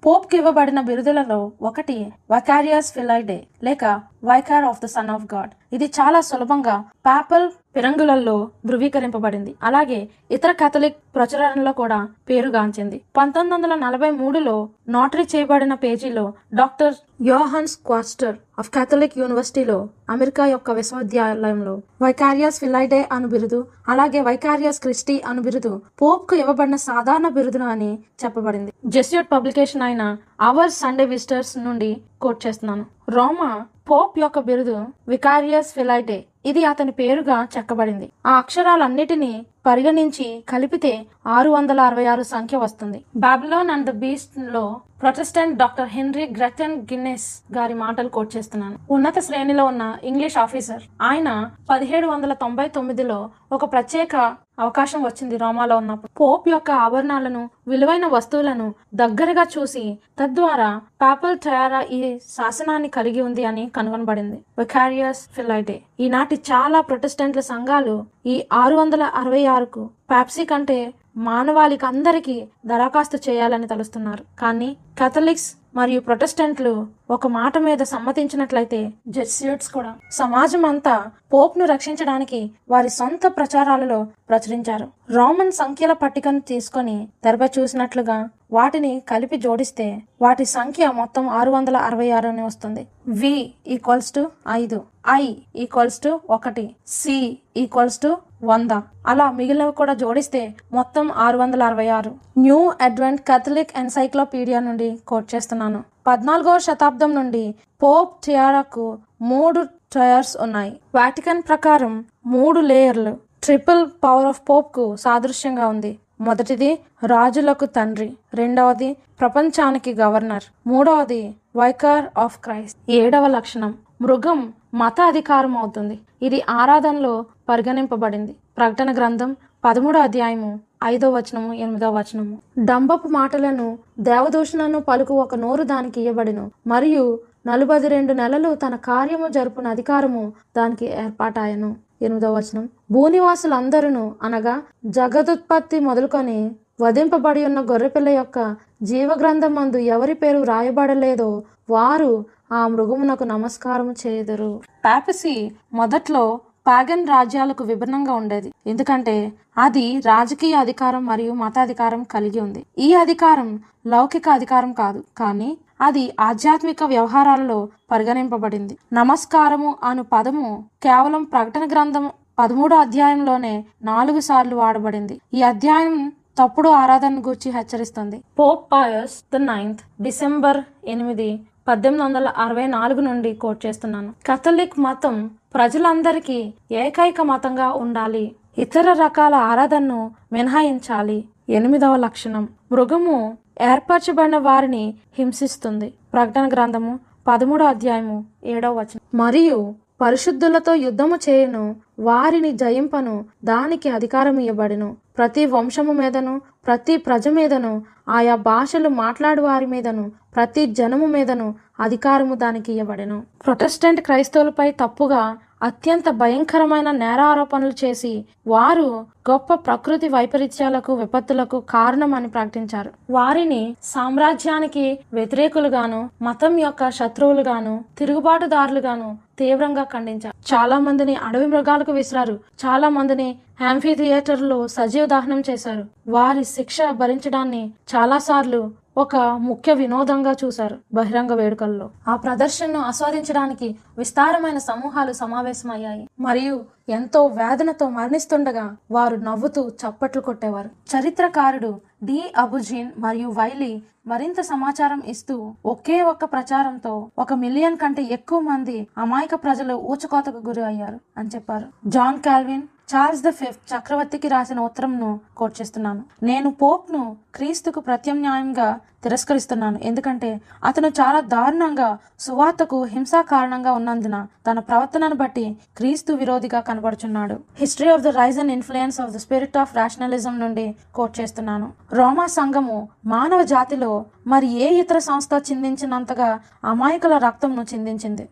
పోప్కి ఇవ్వబడిన బిరుదులలో ఒకటి వకారియస్ ఫిలైడే లేక vicar of the Son of God. ఇది చాలా సులభంగా పాపల్ ఫిరంగులలో ధృవీకరింపబడింది. అలాగే ఇతర కథలిక్ ప్రచురణలో కూడా పేరుగాంచింది పంతొమ్మిది వందల నలభై మూడులో నోటరీ చేయబడిన పేజీలో doctor Johannes Quasten of Catholic యూనివర్సిటీలో అమెరికా యొక్క విశ్వవిద్యాలయంలో వైకారియస్ ఫిలైడే అను బిరుదు అలాగే వైకారియస్ క్రిస్టీ అను బిరుదు పోప్కు ఇవ్వబడిన సాధారణ బిరుదును అని చెప్పబడింది. జెస్యూట్ పబ్లికేషన్ అయిన అవర్ సండే విజిటర్స్ నుండి కోట్ చేస్తున్నాను. రోమా పోప్ యొక్క బిరుదు వికారియస్ ఫిలైడే ఇది అతని పేరుగా చెక్కబడింది. ఆ అక్షరాలన్నిటినీ పరిగణించి కలిపితే ఆరు వందల అరవై ఆరు సంఖ్య వస్తుంది. Babylon and the బీస్ట్లో Protestant doctor Henry Grattan Guinness గారి మాటలు కోట్ చేస్తున్నాను. ఉన్నత శ్రేణిలో ఉన్న ఇంగ్లీష్ ఆఫీసర్. ఆయన పదిహేడు వందల తొంభై తొమ్మిదిలో ఒక ప్రత్యేక అవకాశం వచ్చింది రోమాలో ఉన్నప్పుడు. పోప్ యొక్క ఆభరణాలను విలువైన వస్తువులను దగ్గరగా చూసి తద్వారా పాపల్ టయారా ఈ శాసనాన్ని కలిగి ఉంది అని కనుగొనబడింది. వికారియస్ ఫిలైడే ఈనాటి చాలా ప్రొటెస్టెంట్ల సంఘాలు ఈ ఆరు వందల అరవై ఆరుకు పాప్సీ కంటే మానవాళికి అందరికీ దరఖాస్తు చేయాలని తలుస్తున్నారు. కానీ కథలిక్స్ మరియు ప్రొటెస్టెంట్లు ఒక మాట మీద సమ్మతించినట్లయితే జెస్యూట్స్ కూడా సమాజం అంతా పోప్ను రక్షించడానికి వారి సొంత ప్రచారాలలో ప్రచురించారు. రోమన్ సంఖ్యల పట్టికను తీసుకొని తెరపై చూసినట్లుగా వాటిని కలిపి జోడిస్తే వాటి సంఖ్య మొత్తం ఆరు వందల అరవై ఆరు అని వస్తుంది. వి ఈక్వల్స్ టు ఐదు. ఐ ఈక్వల్స్ టు ఒకటి. సి ఈక్వల్స్ టు వంద. అలా మిగిలినవి కూడా జోడిస్తే మొత్తం ఆరు వందల అరవై ఆరు. న్యూ అడ్వెంట్ కథలిక్ ఎన్సైక్లోపీడియా నుండి కోట్ చేస్తున్నాను. పద్నాలుగవ శతాబ్దం నుండి పోప్ టియారాకు మూడు టయర్స్ ఉన్నాయి. వాటికన్ ప్రకారం మూడు లేయర్లు ట్రిపుల్ పవర్ ఆఫ్ పోప్కు సాదృశ్యంగా ఉంది. మొదటిది రాజులకు తండ్రి రెండవది ప్రపంచానికి గవర్నర్ మూడవది వైకార్ ఆఫ్ క్రైస్ట్. ఏడవ లక్షణం మృగం మత అధికారం అవుతుంది. ఇది ఆరాధనలో పరిగణింపబడింది. ప్రకటన గ్రంథం పదమూడో అధ్యాయము ఐదో వచనము ఎనిమిదో వచనము. డంబపు మాటలను దేవదూషణను పలుకు ఒక నోరు దానికి ఇయ్యబడిను మరియు నలభై రెండు నెలలు తన కార్యము జరుపున అధికారము దానికి ఏర్పాటాయను. ఎనిమిదో వచనం. భూనివాసులందరూ అనగా జగదుత్పత్తి మొదలుకొని వధింపబడి ఉన్న గొర్రెపిల్ల యొక్క జీవగ్రంథం మందు ఎవరి పేరు రాయబడలేదో వారు ఆ మృగమునకు నమస్కారము చేయుదురు పాపసి మొదట్లో పాగన్ రాజ్యాలకు విభిన్నంగా ఉండేది. ఎందుకంటే అది రాజకీయ అధికారం మరియు మతాధికారం కలిగి ఉంది. ఈ అధికారం లౌకిక అధికారం కాదు. కానీ అది ఆధ్యాత్మిక వ్యవహారాలలో పరిగణింపబడింది. నమస్కారము అను పదము కేవలం ప్రకటన గ్రంథం పదమూడో అధ్యాయంలోనే నాలుగు సార్లు వాడబడింది. ఈ అధ్యాయం తప్పుడు ఆరాధన గురించి హెచ్చరిస్తుంది. Pope Pius the ninth December ఎనిమిది పద్దెనిమిది వందల అరవై నాలుగు నుండి కోట్ చేస్తున్నాను. కథలిక్ మతం ప్రజలందరికీ ఏకైక మతంగా ఉండాలి. ఇతర రకాల ఆరాధనను మినహాయించాలి. ఎనిమిదవ లక్షణం. మృగము ఏర్పరచబడిన వారిని హింసిస్తుంది. ప్రకటన గ్రంథము పదమూడో అధ్యాయము ఏడవ వచనం. మరియు పరిశుద్ధులతో యుద్ధము చేయను వారిని జయింపను దానికి అధికారం ఇవ్వబడిను. ప్రతి వంశము మీదను ప్రతి ప్రజ మీదను ఆయా భాషలు మాట్లాడు వారి మీదను ప్రతి జనము మీదను అధికారము దానికి ఇవ్వబడెను. ప్రొటెస్టెంట్ క్రైస్తవులపై తప్పుగా అత్యంత భయంకరమైన నేర ఆరోపణలు చేసి వారు గొప్ప ప్రకృతి వైపరీత్యాలకు విపత్తులకు కారణమని ప్రకటించారు. వారిని సామ్రాజ్యానికి వ్యతిరేకులుగాను మతం యొక్క శత్రువులుగాను తిరుగుబాటుదారులుగాను తీవ్రంగా ఖండించారు. చాలా మందిని అడవి మృగాలకు విసిరారు. చాలా మందిని హాంఫీ థియేటర్లో సజీవ దహనం చేశారు. వారి శిక్ష భరించడాన్ని చాలాసార్లు ఒక ముఖ్య వినోదంగా చూశారు బహిరంగ వేడుకల్లో. ఆ ప్రదర్శనను ఆస్వాదించడానికి విస్తారమైన సమూహాలు సమావేశమయ్యాయి. మరియు ఎంతో వేదనతో మరణిస్తుండగా వారు నవ్వుతూ చప్పట్లు కొట్టేవారు. చరిత్రకారుడు డి. అబుజీన్ మరియు వైలీ మరింత సమాచారం ఇస్తూ ఒకే ఒక్క ప్రచారంతో ఒక మిలియన్ కంటే ఎక్కువ మంది అమాయక ప్రజలు ఊచకోతకు గురి అయ్యారు అని చెప్పారు. John Calvin Charles the fifth చక్రవర్తికి రాసిన ఉత్తరంను కోట్ చేస్తున్నాను. నేను పోప్ను క్రీస్తుకు ప్రత్యామ్నాయంగా తిరస్కరిస్తున్నాను. ఎందుకంటే అతను చాలా దారుణంగా సువార్తకు హింసా కారణంగా ఉన్నందున తన ప్రవర్తనను బట్టి క్రీస్తు విరోధిగా కనబడుచున్నాడు. History of the rise and influence of the spirit of rationalism నుండి కోట్ చేస్తున్నాను. రోమా సంఘము మానవ జాతిలో మరి ఏ ఇతర సంస్థ చిందించినంతగా అమాయకుల రక్తంను చిందించింది?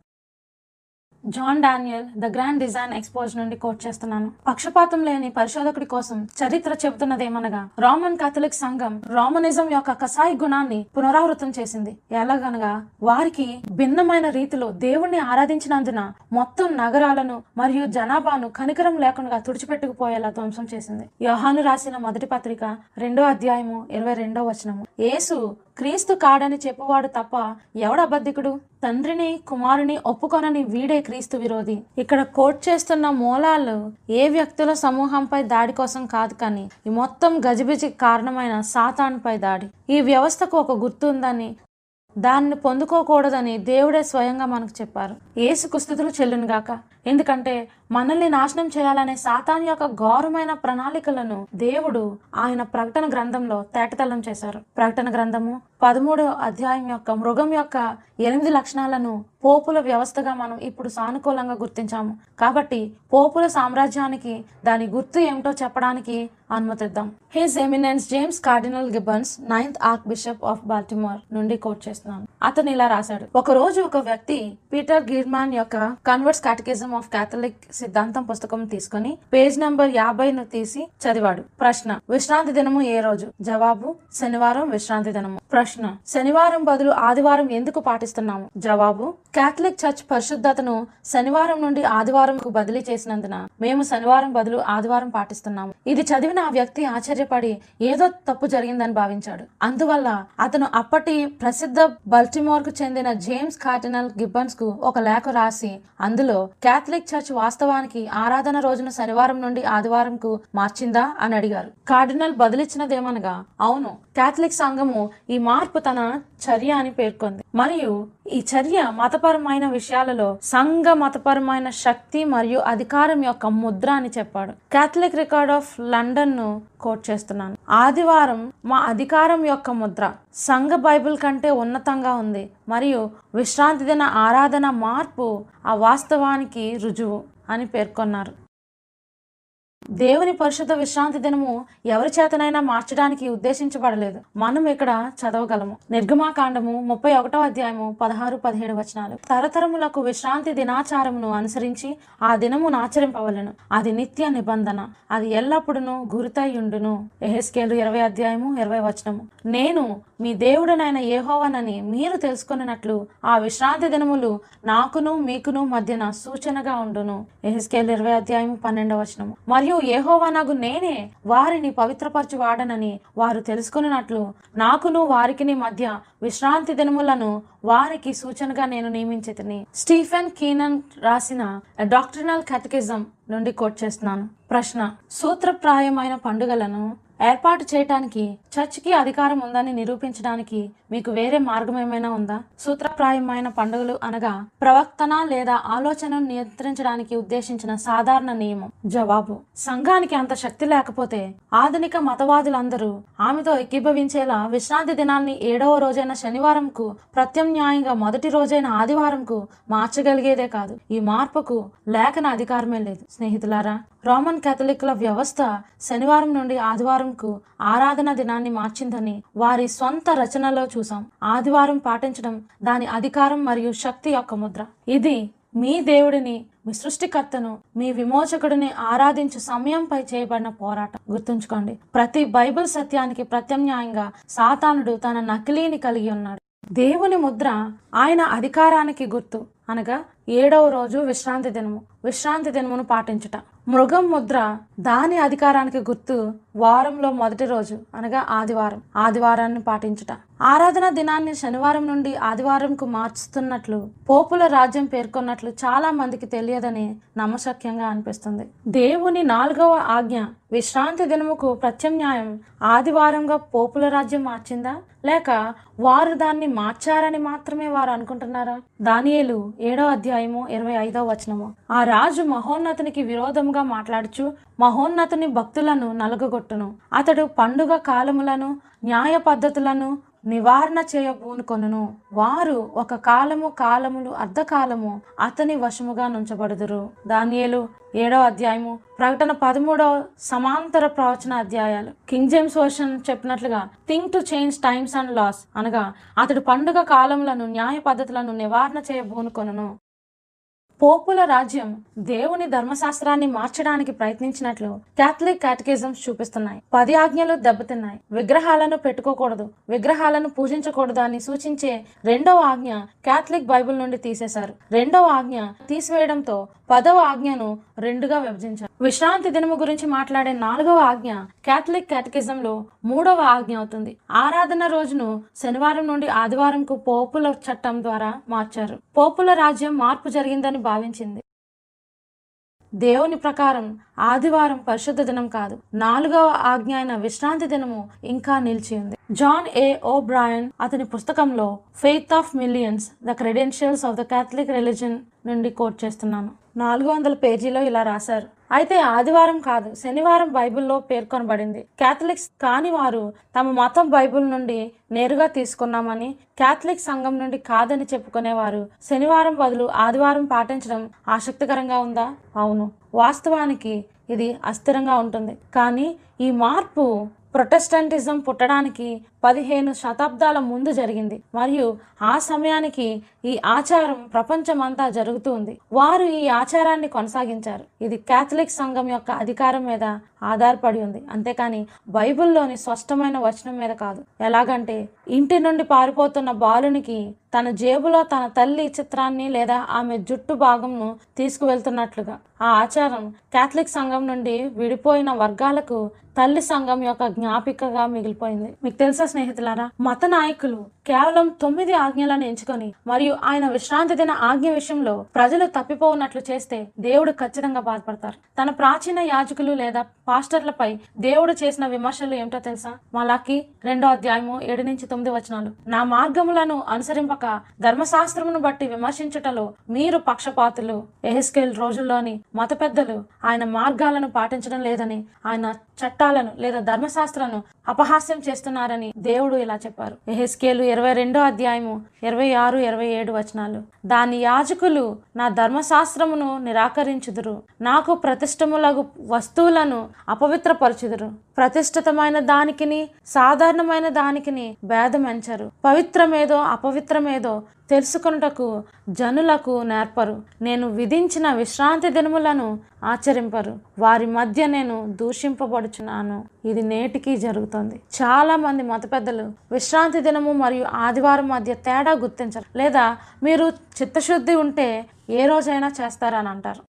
John Daniel the grand design exposed నుండి కోట్ చేస్తున్నాను. పక్షపాతం లేని పరిశోధకుడి కోసం చరిత్ర చెబుతున్నదేమనగా రోమన్ కాథలిక్ సంఘం రోమనిజం యొక్క కసాయి గుణాన్ని పునరావృతం చేసింది. ఎలాగనగా వారికి భిన్నమైన రీతిలో దేవుణ్ణి ఆరాధించినందున మొత్తం నగరాలను మరియు జనాభాను కనికరం లేకుండా తుడిచిపెట్టుకుపోయేలా ధ్వంసం చేసింది. యోహాను రాసిన మొదటి పత్రిక రెండో అధ్యాయము ఇరవై రెండో వచనము. యేసు క్రీస్తు కాడని చెప్పువాడు తప్ప ఎవడబద్ధికుడు? తండ్రిని కుమారుని ఒప్పుకొనని వీడే క్రీస్తు విరోధి. ఇక్కడ కోట్ చేస్తున్న మూలాలు ఏ వ్యక్తుల సమూహంపై దాడి కోసం కాదు కానీ ఈ మొత్తం గజిబిజి కారణమైన సాతాన్పై దాడి. ఈ వ్యవస్థకు ఒక గుర్తు ఉందని దాన్ని పొందుకోకూడదని దేవుడే స్వయంగా మనకు చెప్పారు. ఏసు కుస్థితులు చెల్లునుగాక. ఎందుకంటే మనల్ని నాశనం చేయాలనే సాతాన్ యొక్క ఘోరమైన ప్రణాళికలను దేవుడు ఆయన ప్రకటన గ్రంథంలో తేటతెల్లం చేశారు. ప్రకటన గ్రంథము పదమూడో అధ్యాయం యొక్క మృగం యొక్క ఎనిమిది లక్షణాలను పోపుల వ్యవస్థగా మనం ఇప్పుడు సానుకూలంగా గుర్తించాము. కాబట్టి పోపుల సామ్రాజ్యానికి దాని గుర్తు ఏమిటో చెప్పడానికి అనుమతిద్దాం. His eminence James cardinal Gibbons ninth archbishop of Baltimore నుండి కోట్ చేస్తున్నాను. అతను ఇలా రాశాడు. ఒక రోజు ఒక వ్యక్తి పీటర్ గిర్మాన్ యొక్క కన్వర్ట్స్ కాటికిజం ఆఫ్ క్యాథలిక్ సిద్ధాంతం పుస్తకం తీసుకుని పేజ్ నంబర్ యాభైను తీసి చదివాడు. ప్రశ్న విశ్రాంతి దినము ఏ రోజు? జవాబు శనివారం విశ్రాంతి దినము. ప్రశ్న శనివారం బదులు ఆదివారం ఎందుకు పాటిస్తున్నాము? జవాబు కేథలిక్ చర్చ్ పరిశుద్ధతను శనివారం నుండి ఆదివారంకు బదిలీ చేసినందున మేము శనివారం బదులు ఆదివారం పాటిస్తున్నాము. ఇది చదివిన ఆ వ్యక్తి ఆశ్చర్యపడి ఏదో తప్పు జరిగిందని భావించాడు. అందువల్ల అతను అప్పటి ప్రసిద్ధ బల్టిమోర్కు చెందిన జేమ్స్ కార్డినల్ గిబ్బన్స్కు ఒక లేఖ రాసి అందులో కేథలిక్ చర్చ్ వాస్తవ వాస్తవానికి ఆరాధన రోజున శనివారం నుండి ఆదివారంకు మార్చిందా అని అడిగారు. కార్డినల్ బదిలిచ్చినదేమనగా అవును కేథలిక్ సంఘము ఈ మార్పు తన చర్య అని పేర్కొంది. మరియు ఈ చర్య మతపరమైన విషయాలలో సంఘ మతపరమైన శక్తి మరియు అధికారం యొక్క ముద్ర అని చెప్పాడు. కేథలిక్ రికార్డ్ ఆఫ్ లండన్ను కోట్ చేస్తున్నాను. ఆదివారం మా అధికారం యొక్క ముద్ర. సంఘ బైబిల్ కంటే ఉన్నతంగా ఉంది. మరియు విశ్రాంతి దిన ఆరాధన మార్పు ఆ వాస్తవానికి రుజువు. అని పేర్కొన్నారు. దేవుని పరిశుద్ధ విశ్రాంతి దినము ఎవరి చేతనైనా మార్చడానికి ఉద్దేశించబడలేదు. మనం ఇక్కడ చదవగలము. నిర్గమాకాండము ముప్పై ఒకటో అధ్యాయము పదహారు పదిహేడు వచనాలు. తరతరములకు విశ్రాంతి దినాచారమును అనుసరించి ఆ దినమును ఆచరింపవలను. అది నిత్య నిబంధన. అది ఎల్లప్పుడూ గురితయ్యుండును ఎహెస్కేలు ఇరవై అధ్యాయము ఇరవై వచనము. నేను మీ దేవుడనైన ఏహోవనని మీరు తెలుసుకున్నట్లు ఆ విశ్రాంతి దినములు నాకును మీకును మధ్యన సూచనగా ఉండును. ఎహెస్కేలు ఇరవై అధ్యాయము పన్నెండవ వచనము. మరియు ఏహోవానగు నేనే. వారిని పవిత్రపరచువాడనని వారు తెలుసుకున్నట్లు నాకును వారికిని మధ్య విశ్రాంతి దినములను వారికి సూచనగా నేను నియమించితిని. స్టీఫెన్ కీనన్ రాసిన డాక్టరినల్ కథకిజం నుండి కోట్ చేస్తున్నాను. ప్రశ్న సూత్రప్రాయమైన పండుగలను ఏర్పాటు చేయటానికి చర్చికి అధికారం ఉందని నిరూపించడానికి మీకు వేరే మార్గం ఏమైనా ఉందా? సూత్రప్రాయమైన పండుగలు అనగా ప్రవక్తన లేదా ఆలోచనను నియంత్రించడానికి ఉద్దేశించిన సాధారణ నియమం. జవాబు. సంఘానికి అంత శక్తి లేకపోతే ఆధునిక మతవాదులందరూ ఆమెతో ఏకీభవించేలా విశ్రాంతి దినాన్ని ఏడవ రోజైన శనివారంకు ప్రత్యామ్నాయంగా మొదటి రోజైన ఆదివారంకు మార్చగలిగేదే కాదు. ఈ మార్పుకు లేఖన అధికారమే లేదు. స్నేహితులారా రోమన్ కేథలిక్ల వ్యవస్థ శనివారం నుండి ఆదివారంకు ఆరాధన దినాన్ని మార్చిందని వారి స్వంత రచనలో చూసాం ఆదివారం పాటించడం దాని అధికారం మరియు శక్తి యొక్క ముద్ర. ఇది మీ దేవుడిని మీ సృష్టికర్తను మీ విమోచకుడిని ఆరాధించు సమయంపై చేయబడిన పోరాటం. గుర్తుంచుకోండి ప్రతి బైబిల్ సత్యానికి ప్రత్యామ్నాయంగా సాతానుడు తన నకిలీని కలిగి ఉన్నాడు. దేవుని ముద్ర ఆయన అధికారానికి గుర్తు అనగా ఏడవ రోజు విశ్రాంతి దినము. విశ్రాంతి దినమును పాటించుట. మృగం ముద్ర దాని అధికారానికి గుర్తు వారంలో మొదటి రోజు అనగా ఆదివారం. ఆదివారాన్ని పాటించుట. ఆరాధన దినాన్ని శనివారం నుండి ఆదివారంకు మార్చుతున్నట్లు పోపుల రాజ్యం పేర్కొన్నట్లు చాలా మందికి తెలియదని నమ్మశక్యంగా అనిపిస్తుంది. దేవుని నాలుగవ ఆజ్ఞ విశ్రాంతి దినముకు ప్రత్యామ్నాయం ఆదివారంగా పోపుల రాజ్యం మార్చిందా? లేక వారు దాన్ని మార్చారని మాత్రమే వారు అనుకుంటున్నారా? దానియేలు ఏడో అధ్యాయము ఇరవై ఐదో వచనము. ఆ రాజు మహోన్నతునికి విరోధముగా మాట్లాడుచు మహోన్నతుని భక్తులను నలుగగొట్టును. అతడు పండుగ కాలములను న్యాయ పద్ధతులను నివారణ చేయబూనుకొనును. వారు ఒక కాలము కాలములు అర్ధకాలము అతని వశముగా నుంచబడుదురు. దానియలు ఏడవ అధ్యాయము ప్రకటన పదమూడవ సమాంతర ప్రవచన అధ్యాయాలు. కింగ్ జేమ్స్ వర్షన్ చెప్పినట్లుగా think to change times and laws అనగా అతడు పండుగ కాలములను న్యాయ పద్ధతులను నివారణ చేయబూనుకొను పోపుల రాజ్యం దేవుని ధర్మశాస్త్రాన్ని మార్చడానికి ప్రయత్నించినట్లు క్యాథలిక్ క్యాటకిజమ్స్ చూపిస్తున్నాయి. పది ఆజ్ఞలు దెబ్బతిన్నాయి. విగ్రహాలను పెట్టుకోకూడదు. విగ్రహాలను పూజించకూడదు అని సూచించే రెండవ ఆజ్ఞ క్యాథలిక్ బైబిల్ నుండి తీసేశారు. రెండవ ఆజ్ఞ తీసివేయడంతో పదవ ఆజ్ఞను రెండుగా విభజించారు. విశ్రాంతి దినము గురించి మాట్లాడే నాలుగవ ఆజ్ఞ క్యాథలిక్ క్యాటకిజం లో మూడవ ఆజ్ఞ అవుతుంది. ఆరాధన రోజును శనివారం నుండి ఆదివారంకు పోపుల చట్టం ద్వారా మార్చారు. పోపుల రాజ్యం మార్పు జరిగిందని భావించింది. దేవుని ప్రకారం ఆదివారం పరిశుద్ధ దినం కాదు నాలుగవ ఆజ్ఞ అయిన విశ్రాంతి దినము ఇంకా నిలిచి ఉంది జాన్ ఏ ఓ బ్రాయన్ అతని పుస్తకంలో faith of millions the credentials of the Catholic religion నుండి కోట్ చేస్తున్నాను. నాలుగు వందల పేజీలో ఇలా రాశారు. అయితే ఆదివారం కాదు శనివారం బైబిల్లో పేర్కొనబడింది. క్యాథలిక్స్ కాని వారు తమ మతం బైబిల్ నుండి నేరుగా తీసుకున్నామని క్యాథలిక్ సంఘం నుండి కాదని చెప్పుకునేవారు. శనివారం బదులు ఆదివారం పాటించడం ఆసక్తికరంగా ఉందా? అవును. వాస్తవానికి ఇది అస్థిరంగా ఉంటుంది. కానీ ఈ మార్పు ప్రొటెస్టంటిజం పుట్టడానికి పదిహేను శతాబ్దాల ముందు జరిగింది. మరియు ఆ సమయానికి ఈ ఆచారం ప్రపంచమంతా జరుగుతూ ఉంది. వారు ఈ ఆచారాన్ని కొనసాగించారు. ఇది కేథలిక్ సంఘం యొక్క అధికారం మీద ఆధారపడి ఉంది. అంతేకాని బైబిల్లోని స్పష్టమైన వచనం మీద కాదు. ఎలాగంటే ఇంటి నుండి పారిపోతున్న బాలునికి తన జేబులో తన తల్లి చిత్రాన్ని లేదా ఆమె జుట్టు భాగంను తీసుకువెళ్తున్నట్లుగా. ఆ ఆచారం కేథలిక్ సంఘం నుండి విడిపోయిన వర్గాలకు తల్లి సంఘం యొక్క జ్ఞాపికగా మిగిలిపోయింది. మీకు తెలుసా స్నేహితులారా మత నాయకులు కేవలం తొమ్మిది ఆజ్ఞలను ఎంచుకొని మరియు ఆయన విశ్రాంతి దిన ఆజ్ఞ విషయంలో ప్రజలు తప్పిపోనట్లు చేస్తే దేవుడు ఖచ్చితంగా బాధపడతారు. తన ప్రాచీన యాజకులు లేదా పాస్టర్లపై దేవుడు చేసిన విమర్శలు ఏమిటో తెలుసా? మలాకి రెండో అధ్యాయము ఏడు నుంచి తొమ్మిది వచనాలు. నా మార్గములను అనుసరింపక ధర్మశాస్త్రమును బట్టి విమర్శించుటలో మీరు పక్షపాతులు. ఎహెస్కేల్ రోజుల్లోని మత పెద్దలు ఆయన మార్గాలను పాటించడం లేదని ఆయన చట్టాలను లేదా ధర్మశాస్త్రాలను అపహాస్యం చేస్తున్నారని దేవుడు ఇలా చెప్పారు. ఎహెస్కేలు ఇరవై రెండో అధ్యాయము ఇరవై ఆరు ఇరవై ఏడు వచనాలు. దాని యాజకులు నా ధర్మశాస్త్రమును నిరాకరించుదురు. నాకు ప్రతిష్టములగు వస్తువులను అపవిత్రపరచుదురు. ప్రతిష్ఠితమైన దానికిని సాధారణమైన దానికిని భేదమంచరు. పవిత్రమేదో అపవిత్రమేదో తెలుసుకొనుటకు జనులకు నేర్పరు. నేను విధించిన విశ్రాంతి దినములను ఆచరింపరు. వారి మధ్య నేను దూషింపబడుచున్నాను. ఇది నేటికి జరుగుతుంది. చాలా మంది మత పెద్దలు విశ్రాంతి దినము మరియు ఆదివారం మధ్య తేడా గుర్తించరు. లేదా మీరు చిత్తశుద్ధి ఉంటే ఏ రోజైనా చేస్తారని అంటారు.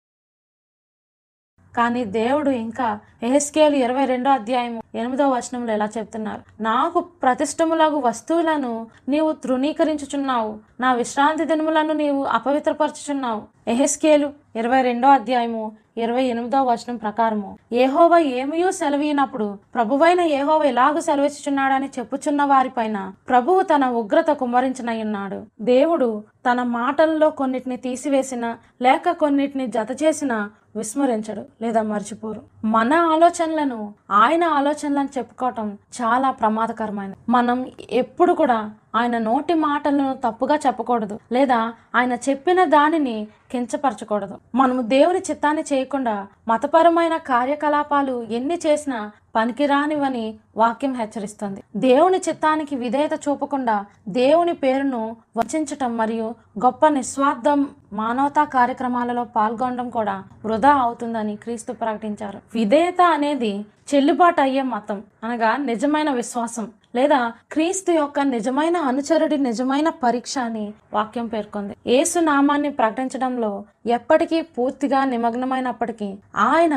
కానీ దేవుడు ఇంకా ఎహెస్కేలు ఇరవై రెండో అధ్యాయం ఎనిమిదో వచనంలో ఎలా చెప్తున్నారు. నాకు ప్రతిష్టములగు వస్తువులను నీవు తృణీకరించుచున్నావు. నా విశ్రాంతి దినములను నీవు అపవిత్రపరచుచున్నావు. ఎహెస్కేలు ఇరవై రెండో అధ్యాయము ఇరవై ఎనిమిదో వచనం ప్రకారము ఏహోవ ఏమయో సెలవీనప్పుడు ప్రభువైన ఏహోవ ఇలాగ సెలవిచ్చుచున్నాడని చెప్పుచున్న వారిపైన ప్రభువు తన ఉగ్రత కుమ్మరించనయ్యున్నాడు దేవుడు తన మాటల్లో కొన్నిటిని తీసివేసిన లేక కొన్నిటిని జత చేసిన విస్మరించడు లేదా మర్చిపోరు. మన ఆలోచనలను ఆయన ఆలోచనలను చెప్పుకోవటం చాలా ప్రమాదకరమైనది. మనం ఎప్పుడు కూడా ఆయన నోటి మాటలను తప్పుగా చెప్పకూడదు లేదా ఆయన చెప్పిన దానిని కించపరచకూడదు. మనము దేవుని చిత్తాన్ని చేయకుండా మతపరమైన కార్యకలాపాలు ఎన్ని చేసినా పనికిరానివని వాక్యం హెచ్చరిస్తుంది. దేవుని చిత్తానికి విధేయత చూపకుండా దేవుని పేరును వచించటం మరియు గొప్ప నిస్వార్థం మానవతా కార్యక్రమాలలో పాల్గొనడం కూడా వృధా అవుతుందని క్రీస్తు ప్రకటించారు. విధేయత అనేది చెల్లుబాటు అయ్యే మతం అనగా నిజమైన విశ్వాసం. లేదా క్రీస్తు యొక్క నిజమైన అనుచరుడి నిజమైన పరీక్ష అని వాక్యం పేర్కొంది. యేసు నామాన్ని ప్రకటించడంలో ఎప్పటికీ పూర్తిగా నిమగ్నమైనప్పటికీ ఆయన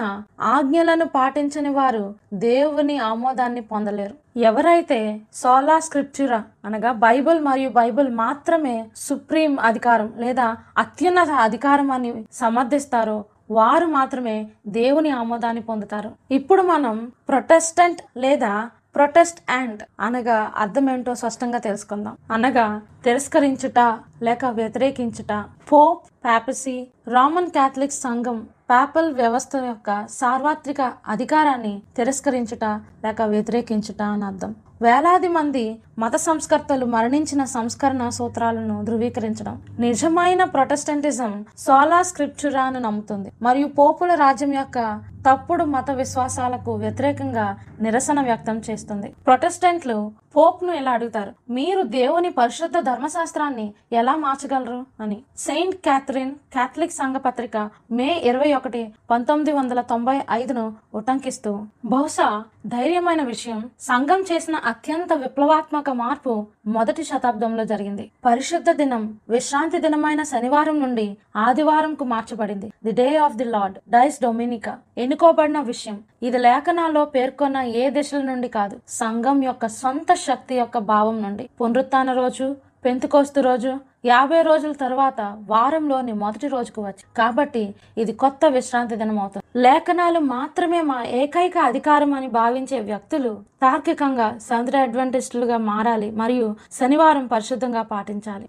ఆజ్ఞలను పాటించని వారు దేవుని ఆమోదాన్ని పొందలేరు. ఎవరైతే సోలా స్క్రిప్చురా అనగా బైబిల్ మరియు బైబిల్ మాత్రమే సుప్రీం అధికారం లేదా అత్యున్నత అధికారం అని సమర్థిస్తారో వారు మాత్రమే దేవుని ఆమోదాన్ని పొందుతారు. ఇప్పుడు మనం ప్రొటెస్టెంట్ లేదా ప్రొటెస్ట్ అండ్ అనగా అర్థం ఏంటో స్పష్టంగా తెలుసుకుందాం. అనగా తిరస్కరించుట లేక వ్యతిరేకించుట. పోప్ పాపసీ రోమన్ క్యాథలిక్ సంఘం పాపల్ వ్యవస్థ యొక్క సార్వత్రిక అధికారాన్ని తిరస్కరించుట లేక వ్యతిరేకించుట అని అర్థం. వేలాది మంది మత సంస్కర్తలు మరణించిన సంస్కరణ సూత్రాలను ధృవీకరించడం నిజమైన ప్రొటెస్టెంటిజం సోలా స్క్రిప్చురాను నమ్ముతుంది. మరియు పోపుల రాజ్యం యొక్క తప్పుడు మత విశ్వాసాలకు వ్యతిరేకంగా నిరసన వ్యక్తం చేస్తుంది. ప్రొటెస్టెంట్లు పోప్ను ఎలా అడుగుతారు? మీరు దేవుని పరిశుద్ధ ధర్మశాస్త్రాన్ని ఎలా మార్చగలరు? అని. సెయింట్ క్యాథరిన్ క్యాథలిక్ సంఘ పత్రిక మే ఇరవై ఒకటి పంతొమ్మిది వందల తొంభై ఐదును ఉటంకిస్తూ బహుశా ధైర్యమైన విషయం సంఘం చేసిన అత్యంత విప్లవాత్మక మార్పు మొదటి శతాబ్దంలో జరిగింది. పరిశుద్ధ దినం విశ్రాంతి దినమైన శనివారం నుండి ఆదివారంకు మార్చబడింది. The day of the Lord dice Dominica ఎన్నుకోబడిన విషయం. ఇది లేఖనాల్లో పేర్కొన్న ఏ దిశల నుండి కాదు సంఘం యొక్క సొంత శక్తి యొక్క భావం నుండి. పునరుత్న రోజు పెంతుకోస్తు రోజు యాభై రోజుల తర్వాత వారంలోని మొదటి రోజుకు వచ్చి. కాబట్టి ఇది కొత్త విశ్రాంతి దినం అవుతుంది. లేఖనాలు మాత్రమే మా ఏకైక అధికారం అని భావించే వ్యక్తులు తార్కికంగా సంద్ర అడ్వెంటిస్టులుగా మారాలి మరియు శనివారం పరిశుద్ధంగా పాటించాలి.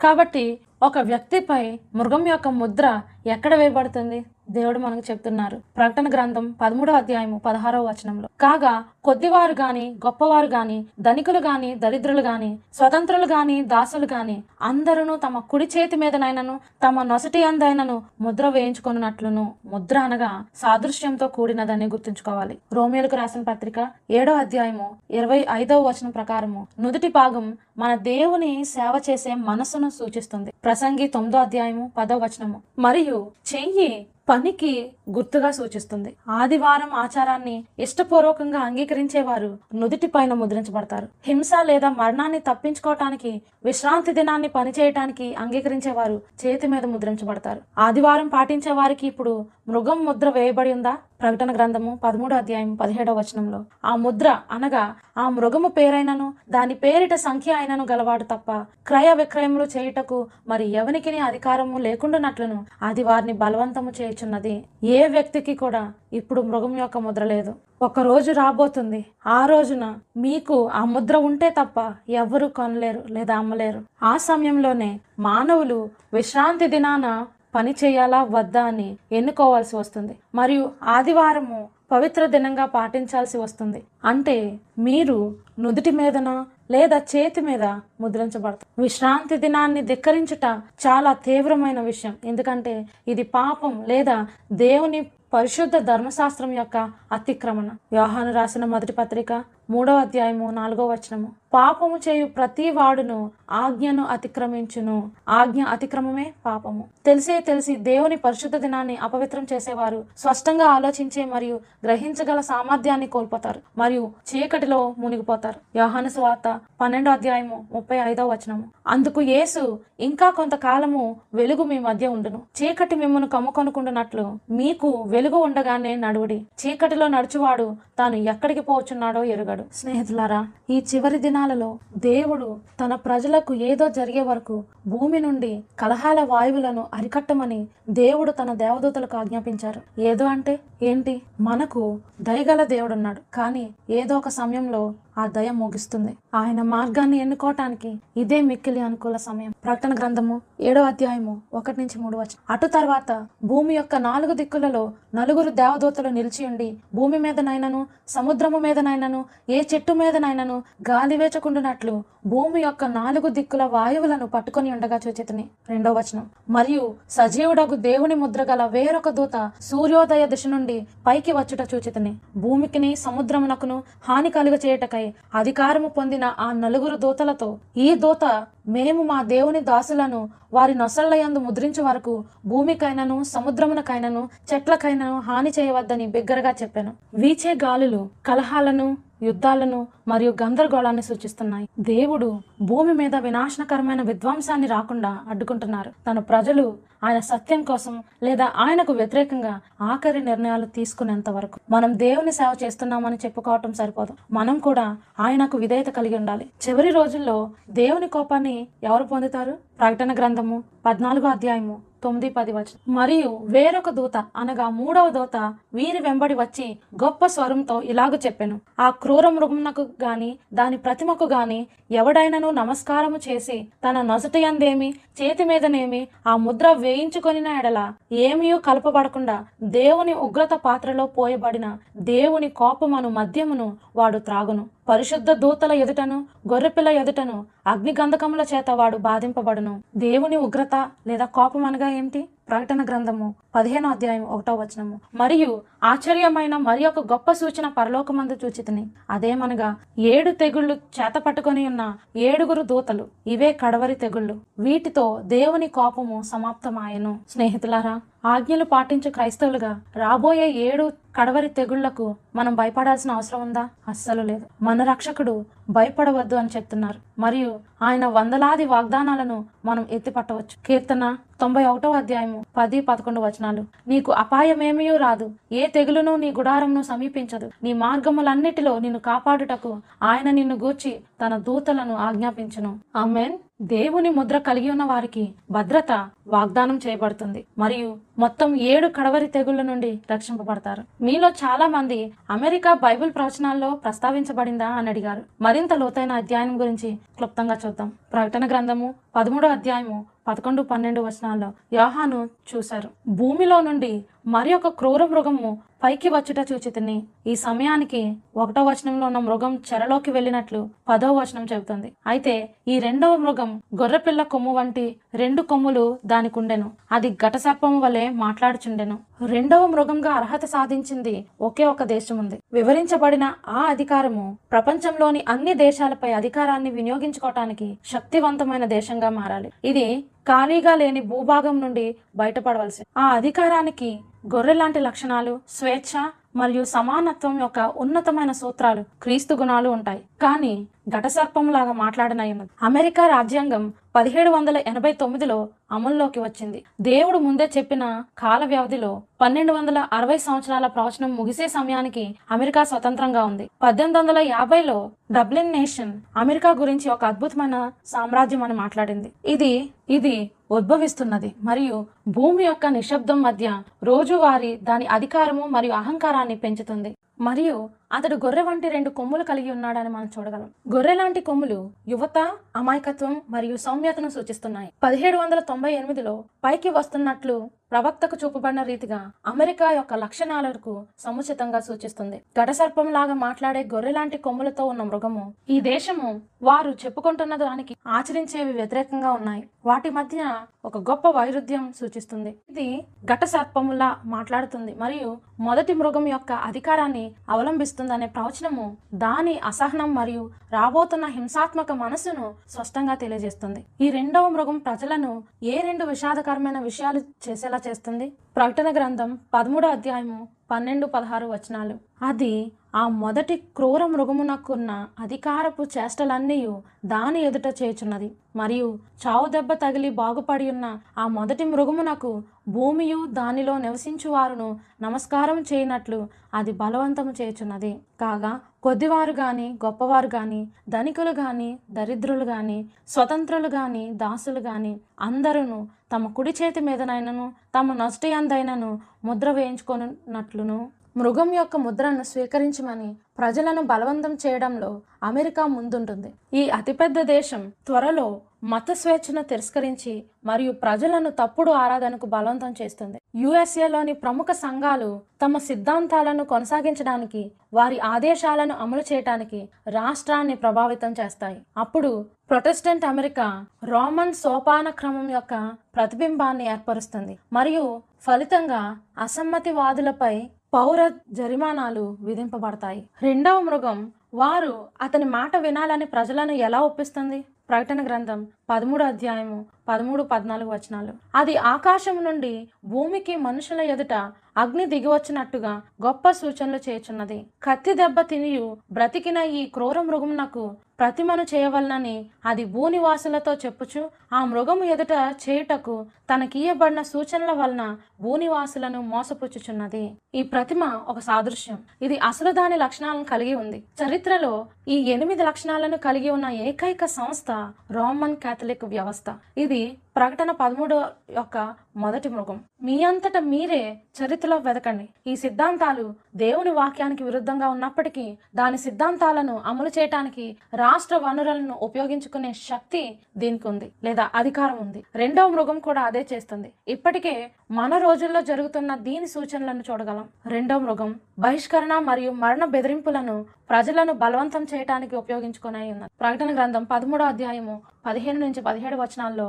కాబట్టి ఒక వ్యక్తిపై మృగం యొక్క ముద్ర ఎక్కడ వేయబడుతుంది? దేవుడు మనకు చెప్తున్నారు. ప్రకటన గ్రంథం పదమూడో అధ్యాయము పదహారవ వచనంలో. కాగా కొద్దివారు గాని గొప్పవారు గాని ధనికులు గాని దరిద్రులు గాని స్వతంత్రులు గాని దాసులు గాని అందరూ తమ కుడి చేతి మీదనైనను తమ నొసటి అందైనను ముద్ర వేయించుకున్నట్లును ముద్ర అనగా సాదృశ్యంతో కూడినదని గుర్తుంచుకోవాలి. రోమియోలకు రాసిన పత్రిక ఏడో అధ్యాయము ఇరవై ఐదవ వచనం ప్రకారము. నుదుటి భాగం మన దేవుని సేవ చేసే మనసును సూచిస్తుంది. ప్రసంగి తొమ్మిదో అధ్యాయము పదో వచనము. మరియు చెయ్యి పనికి గుర్తుగా సూచిస్తుంది. ఆదివారం ఆచారాన్ని ఇష్టపూర్వకంగా అంగీకరించేవారు నుదుటి పైన ముద్రించబడతారు. హింస లేదా మరణాన్ని తప్పించుకోవటానికి విశ్రాంతి దినాన్ని పనిచేయటానికి అంగీకరించేవారు చేతి మీద ముద్రించబడతారు. ఆదివారం పాటించే వారికి ఇప్పుడు మృగం ముద్ర వేయబడి ఉందా? ప్రకటన గ్రంథము పదమూడో అధ్యాయం పదిహేడవ వచనంలో. ఆ ముద్ర అనగా ఆ మృగము పేరైనను దాని పేరిట సంఖ్య అయినను గలవాడు తప్ప క్రయ విక్రయములు చేయుటకు మరి ఎవనికి అధికారము లేకుండానట్లును అది వారిని బలవంతము చేయుచున్నది. ఏ వ్యక్తికి కూడా ఇప్పుడు మృగం యొక్క ముద్ర లేదు. ఒక రోజు రాబోతుంది. ఆ రోజున మీకు ఆ ముద్ర ఉంటే తప్ప ఎవ్వరూ కొనలేరు లేదా అమ్మలేరు. ఆ సమయంలోనే మానవులు విశ్రాంతి దినాన పని చేయాలా వద్దా అని ఎన్నుకోవాల్సి వస్తుంది. మరియు ఆదివారము పవిత్ర దినంగా పాటించాల్సి వస్తుంది. అంటే మీరు నుదుటి మీదన లేదా చేతి మీద ముద్రించబడతారు. విశ్రాంతి దినాన్ని ధిక్కరించుట చాలా తీవ్రమైన విషయం. ఎందుకంటే ఇది పాపం లేదా దేవుని పరిశుద్ధ ధర్మశాస్త్రం యొక్క అతిక్రమణ. వ్యవహాను రాసిన మొదటి పత్రిక మూడవ అధ్యాయము నాలుగో వచనము. పాపము చేయు ప్రతి వాడును ఆజ్ఞను అతిక్రమించును. ఆజ్ఞ అతిక్రమమే పాపము. తెలిసే తెలిసి దేవుని పరిశుద్ధ దినాన్ని అపవిత్రం చేసేవారు స్పష్టంగా ఆలోచించే మరియు గ్రహించగల సామర్థ్యాన్ని కోల్పోతారు మరియు చీకటిలో మునిగిపోతారు. యోహాను సువార్త పన్నెండో అధ్యాయము ముప్పై ఐదో వచనము. అందుకు యేసు ఇంకా కొంతకాలము వెలుగు మీ మధ్య ఉండును. చీకటి మిమ్మల్ని కమ్ముకొనుకుంటున్నట్లు మీకు వెలుగు ఉండగానే నడువుడి. చీకటిలో నడుచువాడు తాను ఎక్కడికి పోచున్నాడో ఎరుగడు. స్నేహితులారా ఈ చివరి దినాలలో దేవుడు తన ప్రజలకు ఏదో జరిగే వరకు భూమి నుండి కలహాల వాయువులను అరికట్టమని దేవుడు తన దేవదూతలకు ఆజ్ఞాపించారు. ఏదో అంటే ఏంటి? మనకు దయగల దేవుడున్నాడు. కానీ ఏదో ఒక సమయంలో ఆ దయ ముగిస్తుంది. ఆయన మార్గాన్ని ఎన్నుకోవటానికి ఇదే మిక్కిలి అనుకూల సమయం. ప్రకటన గ్రంథము ఏడో అధ్యాయము ఒకటి నుంచి మూడు వచ్చి అటు తర్వాత భూమి యొక్క నాలుగు దిక్కులలో నలుగురు దేవదూతలు నిలిచి ఉండి భూమి మీదనైనను సముద్రము మీదనైనను ఏ చెట్టు మీదనైనను గాలి వేచకుండునట్లు భూమి యొక్క నాలుగు దిక్కుల వాయువులను పట్టుకొని ఉండగా చూచితిని. రెండో వచనం. మరియు సజీవుడకు దేవుని ముద్ర గల వేరొక దూత సూర్యోదయ దిశ నుండి పైకి వచ్చుట చూచితిని. భూమికిని సముద్రమునకును హాని కలుగ చేయటకై అధికారము పొందిన ఆ నలుగురు దూతలతో ఈ దూత మేము మా దేవుని దాసులను వారి నొసళ్ళయందు ముద్రించు వరకు భూమికైనను సముద్రమునకైనను చెట్లకైనను హాని చేయవద్దని బిగ్గరగా చెప్పాను. వీచే గాలులు కలహాలను యుద్ధాలను మరియు గందరగోళాన్ని సూచిస్తున్నాయి. దేవుడు భూమి మీద వినాశనకరమైన విధ్వంసాన్ని రాకుండా అడ్డుకుంటున్నారు. తన ప్రజలు ఆయన సత్యం కోసం లేదా ఆయనకు వ్యతిరేకంగా ఆఖరి నిర్ణయాలు తీసుకునేంత వరకు మనం దేవుని సేవ చేస్తున్నామని చెప్పుకోవటం సరిపోదు. మనం కూడా ఆయనకు విధేయత కలిగి ఉండాలి. చివరి రోజుల్లో దేవుని కోపాన్ని ఎవరు పొందుతారు? ప్రకటన గ్రంథము పద్నాలుగో అధ్యాయము తొమ్మిది పది వచనం మరియు వేరొక దూత అనగా మూడవ దూత వీరి వెంబడి వచ్చి గొప్ప స్వరంతో ఇలాగ చెప్పెను. ఆ క్రూర మృగమునకు గాని దాని ప్రతిమకు గాని ఎవడైనను నమస్కారము చేసి తన నొసటయందేమి చేతి మీదనేమి ఆ ముద్ర వేయించుకొనిన ఎడల ఏమీయూ కలపబడకుండా దేవుని ఉగ్రత పాత్రలో పోయబడిన దేవుని కోపమను మద్యమును వాడు త్రాగును. పరిశుద్ధ దూతల ఎదుటను గొర్రెపిల్ల ఎదుటను అగ్నిగంధకముల చేత వాడు బాధింపబడును. దేవుని ఉగ్రత లేదా కోపం అనగా ఏంటి ప్రకటన గ్రంథము పదిహేనో అధ్యాయం ఒకటో వచనము. మరియు ఆశ్చర్యమైన మరి ఒక గొప్ప సూచన పరలోకమందు చూచితిని. అదేమనగా ఏడు తెగుళ్ళు చేత పట్టుకొని ఉన్న ఏడుగురు దూతలు ఇవే కడవరి తెగుళ్ళు. వీటితో దేవుని కోపము సమాప్తమాయను. స్నేహితులారా ఆజ్ఞలు పాటించే క్రైస్తవులుగా రాబోయే ఏడు కడవరి తెగుళ్ళకు మనం భయపడాల్సిన అవసరం ఉందా? అస్సలు లేదు. మన రక్షకుడు భయపడవద్దు అని చెప్తున్నారు. మరియు ఆయన వందలాది వాగ్దానాలను మనం ఎత్తిపట్టవచ్చు. కీర్తన తొంభై ఒకటో అధ్యాయము పది పదకొండు వచనాలు. నీకు అపాయమేమీ రాదు. ఏ తెగులును నీ గుడారంను సమీపించదు. నీ మార్గములన్నిటిలో నిన్ను కాపాడుటకు ఆయన నిన్ను గూర్చి తన దూతలను ఆజ్ఞాపించును. ఆమెన్. దేవుని ముద్ర కలిగి ఉన్న వారికి భద్రత వాగ్దానం చేయబడుతుంది. మరియు మొత్తం ఏడు కడవరి తెగుళ్ళ నుండి రక్షింపబడతారు. మీలో చాలా మంది అమెరికా బైబిల్ ప్రవచనాల్లో ప్రస్తావించబడిందా అని అడిగారు. మరింత లోతైన అధ్యాయం గురించి క్లుప్తంగా చూద్దాం. ప్రకటన గ్రంథము పదమూడో అధ్యాయము పదకొండు పన్నెండు వచనాల్లో యోహాను చూశారు. భూమిలో నుండి మరి ఒక క్రూర మృగము పైకి వచ్చుట చూచితిని ఈ సమయానికి ఒకటో వచనంలో ఉన్న మృగం చెరలోకి వెళ్ళినట్లు పదో వచనం చెబుతుంది. అయితే ఈ రెండవ మృగం గొర్రెపిల్ల కొమ్ము వంటి రెండు కొమ్ములు దానికి ఉండెను అది ఘటసర్పము వలె మాట్లాడుచుండెను. రెండవ మృగంగా అర్హత సాధించింది ఒకే ఒక దేశం ఉంది వివరించబడిన ఆ అధికారము ప్రపంచంలోని అన్ని దేశాలపై అధికారాన్ని వినియోగించుకోవటానికి శక్తివంతమైన దేశంగా మారాలి. ఇది ఖాళీగా లేని భూభాగం నుండి బయటపడవలసి ఆ అధికారానికి గొర్రె లాంటి లక్షణాలు స్వేచ్ఛ మరియు సమానత్వం యొక్క ఉన్నతమైన సూత్రాలు క్రీస్తు గుణాలు ఉంటాయి. కానీ ఘటసర్పంలాగా మాట్లాడిన అమెరికా రాజ్యాంగం పదిహేడు వందల ఎనభై తొమ్మిదిలో అమల్లోకి వచ్చింది. దేవుడు ముందే చెప్పిన కాల వ్యవధిలో పన్నెండు వందల అరవై సంవత్సరాల ప్రవచనం ముగిసే సమయానికి అమెరికా స్వతంత్రంగా ఉంది. పద్దెనిమిది వందల యాభైలో డబ్లిన్ నేషన్ అమెరికా గురించి ఒక అద్భుతమైన సామ్రాజ్యం అని మాట్లాడింది. ఇది ఇది ఉద్భవిస్తున్నది. మరియు భూమి యొక్క నిశ్శబ్దం మధ్య రోజువారీ దాని అధికారము మరియు అహంకారాన్ని పెంచుతుంది. మరియు అతడు గొర్రె వంటి రెండు కొమ్ములు కలిగి ఉన్నాడని మనం చూడగలం. గొర్రె లాంటి కొమ్ములు యువత అమాయకత్వం మరియు సౌమ్యతను సూచిస్తున్నాయి. పదిహేడు వందల తొంభై ఎనిమిదిలో పైకి వస్తున్నట్లు ప్రవక్తకు చూపబడిన రీతిగా అమెరికా యొక్క లక్షణాలకు సముచితంగా సూచిస్తుంది. ఘటసర్పం లాగా మాట్లాడే గొర్రె లాంటి కొమ్ములతో ఉన్న మృగము ఈ దేశము వారు చెప్పుకుంటున్న దానికి ఆచరించేవి వ్యతిరేకంగా ఉన్నాయి. వాటి మధ్య ఒక గొప్ప వైరుధ్యం సూచిస్తుంది. ఇది ఘట సర్పములా మాట్లాడుతుంది మరియు మొదటి మృగం యొక్క అధికారాన్ని అవలంబిస్తుంది. అవలంబిస్తుందనే ప్రవచనము దాని అసహనం మరియు రాబోతున్న హింసాత్మక మనసును స్పష్టంగా తెలియజేస్తుంది. ఈ రెండవ మృగం ప్రజలను ఏ రెండు విషాదకరమైన విషయాలు చేసేలా చేస్తుంది? ప్రకటన గ్రంథం పదమూడో అధ్యాయము పన్నెండు పదహారు వచనాలు. అది ఆ మొదటి క్రూర మృగమునకున్న అధికారపు చేష్టలన్నీ దాని ఎదుట చేచున్నది మరియు చావు దెబ్బ తగిలి బాగుపడి ఉన్న ఆ మొదటి మృగమునకు భూమియు దానిలో నివసించు వారును నమస్కారం చేయనట్లు అది బలవంతము చేచున్నది కాగా కొద్దివారు గాని గొప్పవారు గాని ధనికులు గాని దరిద్రులు గాని స్వతంత్రులు గాని దాసులు గాని అందరూ తమ కుడి చేతి మీదనైనను తమ నష్టి అందైనను ముద్ర వేయించుకొనున్నట్లును మృగం యొక్క ముద్రను స్వీకరించమని ప్రజలను బలవంతం చేయడంలో అమెరికా ముందుంటుంది. ఈ అతిపెద్ద దేశం త్వరలో మత స్వేచ్ఛను తిరస్కరించి మరియు ప్రజలను తప్పుడు ఆరాధనకు బలవంతం చేస్తుంది. యుఎస్ఏలోని ప్రముఖ సంఘాలు తమ సిద్ధాంతాలను కొనసాగించడానికి వారి ఆదేశాలను అమలు చేయడానికి రాష్ట్రాన్ని ప్రభావితం చేస్తాయి. అప్పుడు ప్రొటెస్టెంట్ అమెరికా రోమన్ సోపాన క్రమం యొక్క ప్రతిబింబాన్ని ఏర్పరుస్తుంది. మరియు ఫలితంగా అసమ్మతివాదులపై పౌర జరిమానాలు విధింపబడతాయి. రెండవ మృగం వారు అతని మాట వినాలని ప్రజలను ఎలా ఒప్పిస్తుంది? ప్రకటన గ్రంథం పదమూడు అధ్యాయము పదమూడు పద్నాలుగు వచనాలు. అది ఆకాశం నుండి భూమికి మనుషుల ఎదుట అగ్ని దిగివచ్చినట్టుగా గొప్ప సూచనలు చేయుచున్నది. కత్తి దెబ్బ తినియు బ్రతికిన ఈ క్రూర మృగమునకు ప్రతిమను చేయవలనని అది భూనివాసులతో చెప్పుచు ఆ మృగము ఎదుట చేయుటకు తనకియబడిన సూచనల వలన భూనివాసులను మోసపుచ్చుచున్నది. ఈ ప్రతిమ ఒక సాదృశ్యం. ఇది అసలు దాని లక్షణాలను కలిగి ఉంది. చరిత్రలో ఈ ఎనిమిది లక్షణాలను కలిగి ఉన్న ఏకైక సంస్థ రోమన్ క్యాథలిక్ వ్యవస్థ. ఇది ప్రకటన పదమూడు యొక్క మొదటి మృగం. మీ అంతట మీరే చరిత్రలో వెతకండి. ఈ సిద్ధాంతాలు దేవుని వాక్యానికి విరుద్ధంగా ఉన్నప్పటికీ దాని సిద్ధాంతాలను అమలు చేయటానికి రాష్ట్ర వనరులను ఉపయోగించుకునే శక్తి దీనికి ఉంది లేదా అధికారం ఉంది. రెండవ మృగం కూడా అదే చేస్తుంది. ఇప్పటికే మన రోజుల్లో జరుగుతున్న దీని సూచనలను చూడగలం. రెండవ మృగం బహిష్కరణ మరియు మరణ బెదిరింపులను ప్రజలను బలవంతం చేయటానికి ఉపయోగించుకునే ఉన్నది. ప్రకటన గ్రంథం పదమూడో అధ్యాయము పదిహేను నుంచి పదిహేడు వచనాల్లో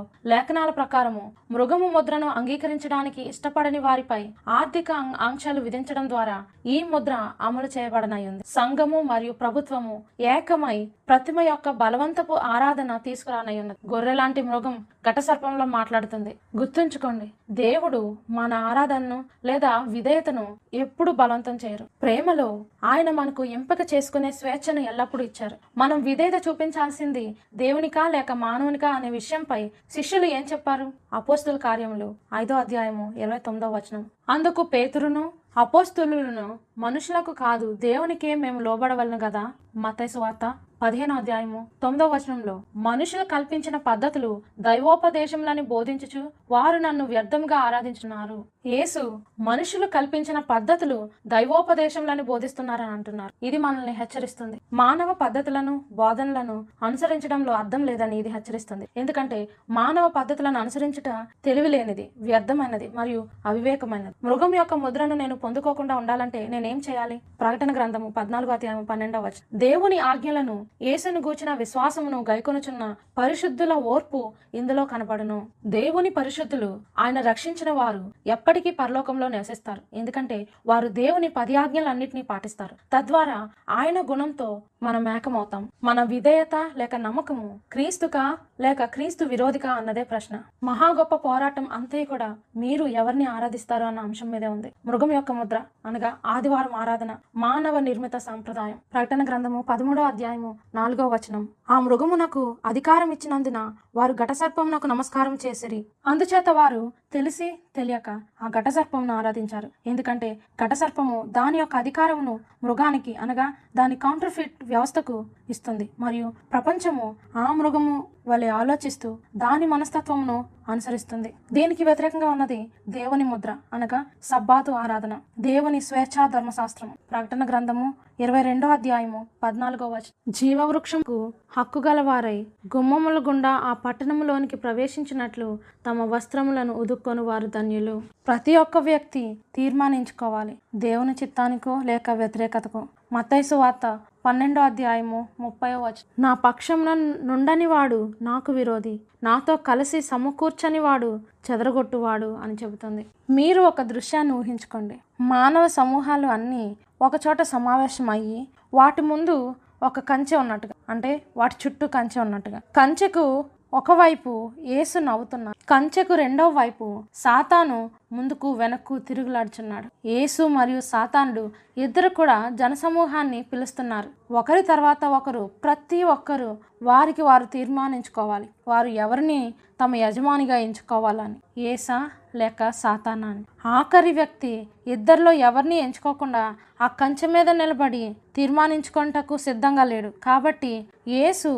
లేఖనాల ప్రకారము మృగము ముద్రను అంగీకరించడానికి ఇష్టపడని వారిపై ఆర్థిక ఆంక్షలు విధించడం ద్వారా ఈ ముద్ర అమలు చేయబడనయ్యింది సంఘము మరియు ప్రభుత్వము ఏకమై ప్రతిమ యొక్క బలవంతపు ఆరాధన తీసుకురానయ్యున్నది గొర్రె లాంటి మృగం ఘటసర్పంలో మాట్లాడుతుంది. గుర్తుంచుకోండి దేవుడు మన ఆరాధనను లేదా విధేయతను ఎప్పుడు బలవంతం చేయరు. ప్రేమలో ఆయన మనకు ఎంపిక చేసుకునే స్వేచ్ఛను ఎల్లప్పుడూ ఇచ్చారు. మనం విధేయత చూపించాల్సింది దేవునికా లేక మానవునికా అనే విషయంపై శిష్యులు ఏం చెప్పారు? అపోస్తుల కార్యములు ఐదో అధ్యాయము ఇరవై తొమ్మిదో వచనం. అందుకు పేతురును అపోస్తులను మనుషులకు కాదు దేవునికే మేము లోబడవలను కదా మతైసు వార్త పదిహేను అధ్యాయము తొమ్మిదో వచనంలో. మనుషులు కల్పించిన పద్ధతులు దైవోపదేశములని బోధించుచు వారు నన్ను వ్యర్థంగా ఆరాధించున్నారు. యేసు మనుషులు కల్పించిన పద్ధతులు దైవోపదేశములని బోధిస్తున్నారని అంటున్నారు. ఇది మనల్ని హెచ్చరిస్తుంది. మానవ పద్ధతులను బోధనలను అనుసరించడంలో అర్థం లేదని ఇది హెచ్చరిస్తుంది. ఎందుకంటే మానవ పద్ధతులను అనుసరించుట తెలివి లేనిది వ్యర్థమైనది మరియు అవివేకమైనది. మృగం యొక్క ముద్రను నేను పొందుకోకుండా ఉండాలంటే నేను చేయాలి? ప్రకటన గ్రంథము పద్నాలుగు అధ్యాయం పన్నెండవ వచ్చి దేవుని ఆజ్ఞలను యేసును గూర్చిన విశ్వాసమును గైకొనుచున్న పరిశుద్ధుల ఓర్పు ఇందులో కనపడును దేవుని పరిశుద్ధులు ఆయన రక్షించిన వారు ఎప్పటికీ పరలోకంలో నివసిస్తారు. ఎందుకంటే వారు దేవుని పది ఆజ్ఞలన్నింటినీ పాటిస్తారు. తద్వారా ఆయన గుణంతో మనం ఏకమవుతాం. మన విధేయత లేక నమ్మకము క్రీస్తుకా లేక క్రీస్తు విరోధికా అన్నదే ప్రశ్న. మహా గొప్ప పోరాటం అంతే కూడా మీరు ఎవరిని ఆరాధిస్తారు అన్న అంశం మీదే ఉంది. మృగం యొక్క ముద్ర అనగా ఆదివారం ఆదివారం ఆరాధన మానవ నిర్మిత సాంప్రదాయం. ప్రకటన గ్రంథము పదమూడో అధ్యాయము నాలుగో వచనం. ఆ మృగమునకు అధికారం ఇచ్చినందున వారు ఘటసర్పమునకు నమస్కారం చేసిరి. అందుచేత వారు తెలిసి తెలియక ఆ ఘటసర్పమును ఆరాధించారు. ఎందుకంటే ఘటసర్పము దాని యొక్క అధికారమును మృగానికి అనగా దాని కౌంటర్ఫిట్ వ్యవస్థకు ఇస్తుంది. మరియు ప్రపంచము ఆ మృగము వాళ్ళు ఆలోచిస్తూ దాని మనస్తత్వమును అనుసరిస్తుంది. దీనికి వ్యతిరేకంగా ఉన్నది దేవుని ముద్ర అనగా సబ్బాతు ఆరాధన. దేవుని స్వేచ్ఛా ధర్మశాస్త్రం ప్రకటన గ్రంథము ఇరవై రెండో అధ్యాయము పద్నాలుగో వచనం. జీవవృక్షంకు హక్కు గలవారై గుమ్మముల గుండా ఆ పట్టణములోనికి ప్రవేశించినట్లు తమ వస్త్రములను ఉదుక్కొని వారు ధన్యులు. ప్రతి ఒక్క వ్యక్తి తీర్మానించుకోవాలి. దేవుని చిత్తానికో లేక వ్యతిరేకతకో. మత్తైసు వార్త పన్నెండో అధ్యాయము ముప్పై వచనం. నా పక్షమున నుండని వాడు నాకు విరోధి నాతో కలిసి సమకూర్చని వాడు చెదరగొట్టువాడు అని చెబుతుంది. మీరు ఒక దృశ్యాన్ని ఊహించుకోండి. మానవ సమూహాలు అన్నీ ఒకచోట సమావేశం అయ్యి వాటి ముందు ఒక కంచె ఉన్నట్టుగా అంటే వాటి చుట్టూ కంచె ఉన్నట్టుగా. కంచెకు ఒకవైపు యేసు నవ్వుతున్నాడు కంచెకు రెండవ వైపు సాతాను ముందుకు వెనక్కు తిరుగులాడుచున్నాడు. యేసు మరియు సాతానుడు ఇద్దరు కూడా జనసమూహాన్ని పిలుస్తున్నారు. ఒకరి తర్వాత ఒకరు ప్రతి ఒక్కరు వారికి వారు తీర్మానించుకోవాలి. వారు ఎవరిని? తమ యజమానిగా ఎంచుకోవాలని. ఏసా లేక సాతానా అని. ఆఖరి వ్యక్తి ఇద్దరిలో ఎవరిని ఎంచుకోకుండా ఆ కంచె మీద నిలబడి తీర్మానించుకుంటకు సిద్ధంగా లేడు. కాబట్టి యేసు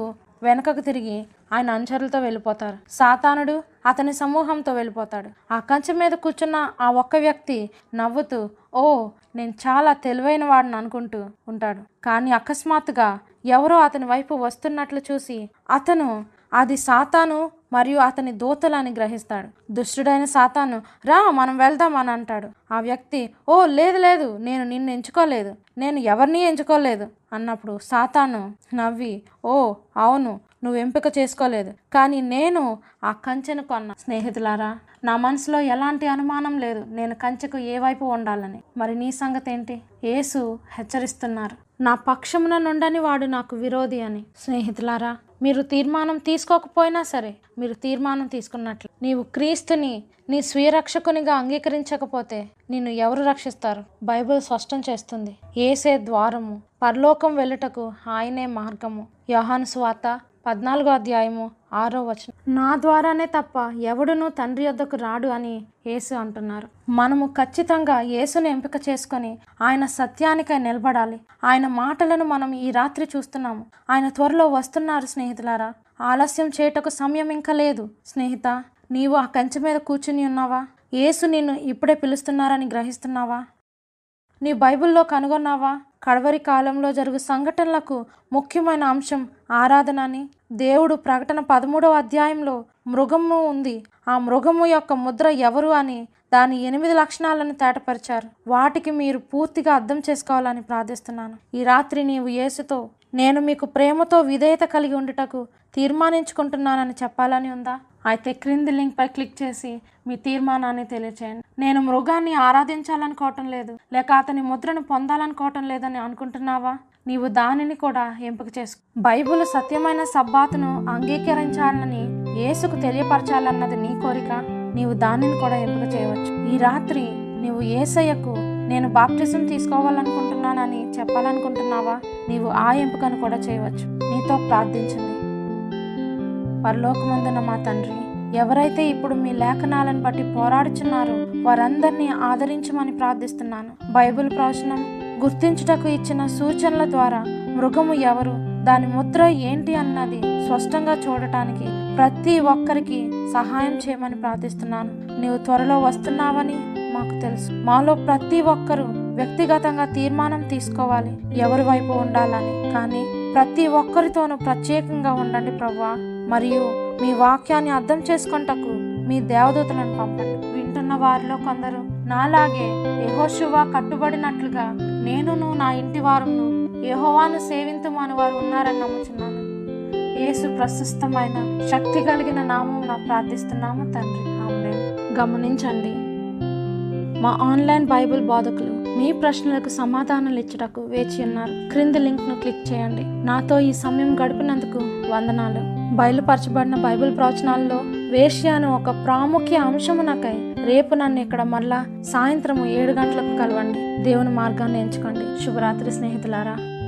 వెనుకకు తిరిగి ఆయన అనుచరులతో వెళ్ళిపోతారు. సాతానుడు అతని సమూహంతో వెళ్ళిపోతాడు. ఆ కంచె మీద కూర్చున్న ఆ ఒక్క వ్యక్తి నవ్వుతూ ఓ నేను చాలా తెలివైన వాడిని అనుకుంటూ ఉంటాడు. కానీ అకస్మాత్తుగా ఎవరో అతని వైపు వస్తున్నట్లు చూసి అతను అది సాతాను మరియు అతని దూతలని గ్రహిస్తాడు. దుష్టుడైన సాతాను రా మనం వెళ్దాం అని అంటాడు. ఆ వ్యక్తి ఓ లేదు లేదు నేను నిన్ను ఎంచుకోలేదు. నేను ఎవరిని ఎంచుకోలేదు అన్నప్పుడు సాతాను నవ్వి ఓ అవును నువ్వు ఎంపిక చేసుకోలేదు. కానీ నేను ఆ కంచెను కొన్న. స్నేహితులారా నా మనసులో ఎలాంటి అనుమానం లేదు. నేను కంచెకు ఏ వైపు ఉండాలని. మరి నీ సంగతి ఏంటి యేసు హెచ్చరిస్తున్నారు. నా పక్షమున నుండని వాడు నాకు విరోధి అని. స్నేహితులారా మీరు తీర్మానం తీసుకోకపోయినా సరే మీరు తీర్మానం తీసుకున్నట్లు. నీవు క్రీస్తుని నీ స్వీరక్షకునిగా అంగీకరించకపోతే నిన్ను ఎవరు రక్షిస్తారు? బైబిల్ స్పష్టం చేస్తుంది. ఏసే ద్వారము పరలోకం వెళ్ళుటకు ఆయనే మార్గము. యోహాను స్వాత పద్నాలుగో అధ్యాయము ఆరో వచనం. నా ద్వారానే తప్ప ఎవడును తండ్రి యొద్దకు రాడు అని యేసు అంటున్నారు. మనము ఖచ్చితంగా యేసును ఎంపిక చేసుకొని ఆయన సత్యానికై నిలబడాలి. ఆయన మాటలను మనం ఈ రాత్రి చూస్తున్నాము. ఆయన త్వరలో వస్తున్నారు స్నేహితులారా. ఆలస్యం చేయటకు సమయం ఇంకా లేదు. స్నేహిత నీవు ఆ కంచె మీద కూర్చుని ఉన్నావా? యేసు నిన్ను ఇప్పుడే పిలుస్తున్నారని గ్రహిస్తున్నావా? నీ బైబిల్లో కనుగొన్నావా? కడవరి కాలంలో జరుగు సంఘటనలకు ముఖ్యమైన అంశం ఆరాధన అని. దేవుడు ప్రకటన పదమూడవ అధ్యాయంలో మృగము ఉంది. ఆ మృగము యొక్క ముద్ర ఎవరు అని దాని ఎనిమిది లక్షణాలను తేటపరిచారు. వాటికి మీరు పూర్తిగా అర్థం చేసుకోవాలని ప్రార్థిస్తున్నాను. ఈ రాత్రి నీవు యేసుతో నేను మీకు ప్రేమతో విధేయత కలిగి ఉండుటకు తీర్మానించుకుంటున్నానని చెప్పాలని ఉందా? అయితే క్రింది లింక్పై క్లిక్ చేసి మీ తీర్మానాన్ని తెలియచేయండి. నేను మృగాన్ని ఆరాధించాలనుకోవటం లేదు లేక అతని ముద్రను పొందాలనుకోవటం లేదని అనుకుంటున్నావా? నీవు దానిని కూడా ఎంపిక చేసుకో. బైబిల్ సత్యమైన సబ్బాతును అంగీకరించాలని యేసుకు తెలియపరచాలన్నది నీ కోరిక. నీవు దానిని కూడా ఎంపిక చేయవచ్చు. ఈ రాత్రి నీవు ఏసయ్యకు నేను బాప్టిజం తీసుకోవాలనుకుంటున్నానని చెప్పాలనుకుంటున్నావా? నీవు ఆ ఎంపికను కూడా చేయవచ్చు. నీతో ప్రార్థించింది పరలోకమందున మా తండ్రి ఎవరైతే ఇప్పుడు మీ లేఖనాలను బట్టి పోరాడుచున్నారో వారందరినీ ఆదరించమని ప్రార్థిస్తున్నాను. బైబిల్ ప్రవచనం గుర్తించుటకు ఇచ్చిన సూచనల ద్వారా మృగము ఎవరు దాని ముద్ర ఏంటి అన్నది స్పష్టంగా చూడటానికి ప్రతి ఒక్కరికి సహాయం చేయమని ప్రార్థిస్తున్నాను. నీవు త్వరలో వస్తున్నావని మాకు తెలుసు. మాలో ప్రతి ఒక్కరూ వ్యక్తిగతంగా తీర్మానం తీసుకోవాలి. ఎవరి వైపు ఉండాలని? కానీ ప్రతి ఒక్కరితోనూ ప్రత్యేకంగా ఉండండి ప్రభా మరియు మీ వాక్యాన్ని అర్థం చేసుకుంటకు మీ దేవదూతలను పంపండి. వింటున్న వారిలో కొందరు నాలాగే యహోశువా కట్టుబడినట్లుగా నేనును నా ఇంటి వారును యహోవాను సేవింతుమని వారు ఉన్నారని నమ్ముచున్నాను. యేసు ప్రశస్తమైన శక్తి కలిగిన నామం నా ప్రార్థిస్తున్నాము తండ్రి. ఆమె గమనించండి మా ఆన్లైన్ బైబిల్ బోధకులు మీ ప్రశ్నలకు సమాధానాలు ఇచ్చుటకు వేచి ఉన్నారు. క్రింది లింక్ను క్లిక్ చేయండి. నాతో ఈ సమయం గడిపినందుకు వందనాలు. బయలుపరచబడిన బైబిల్ ప్రవచనాల్లో వేశ్య ఒక ప్రాముఖ్య అంశము నాకై రేపు నన్ను ఇక్కడ మళ్ళా సాయంత్రము ఏడు గంటలకు కలవండి. దేవుని మార్గాన్ని ఎంచుకోండి. శుభరాత్రి స్నేహితులారా.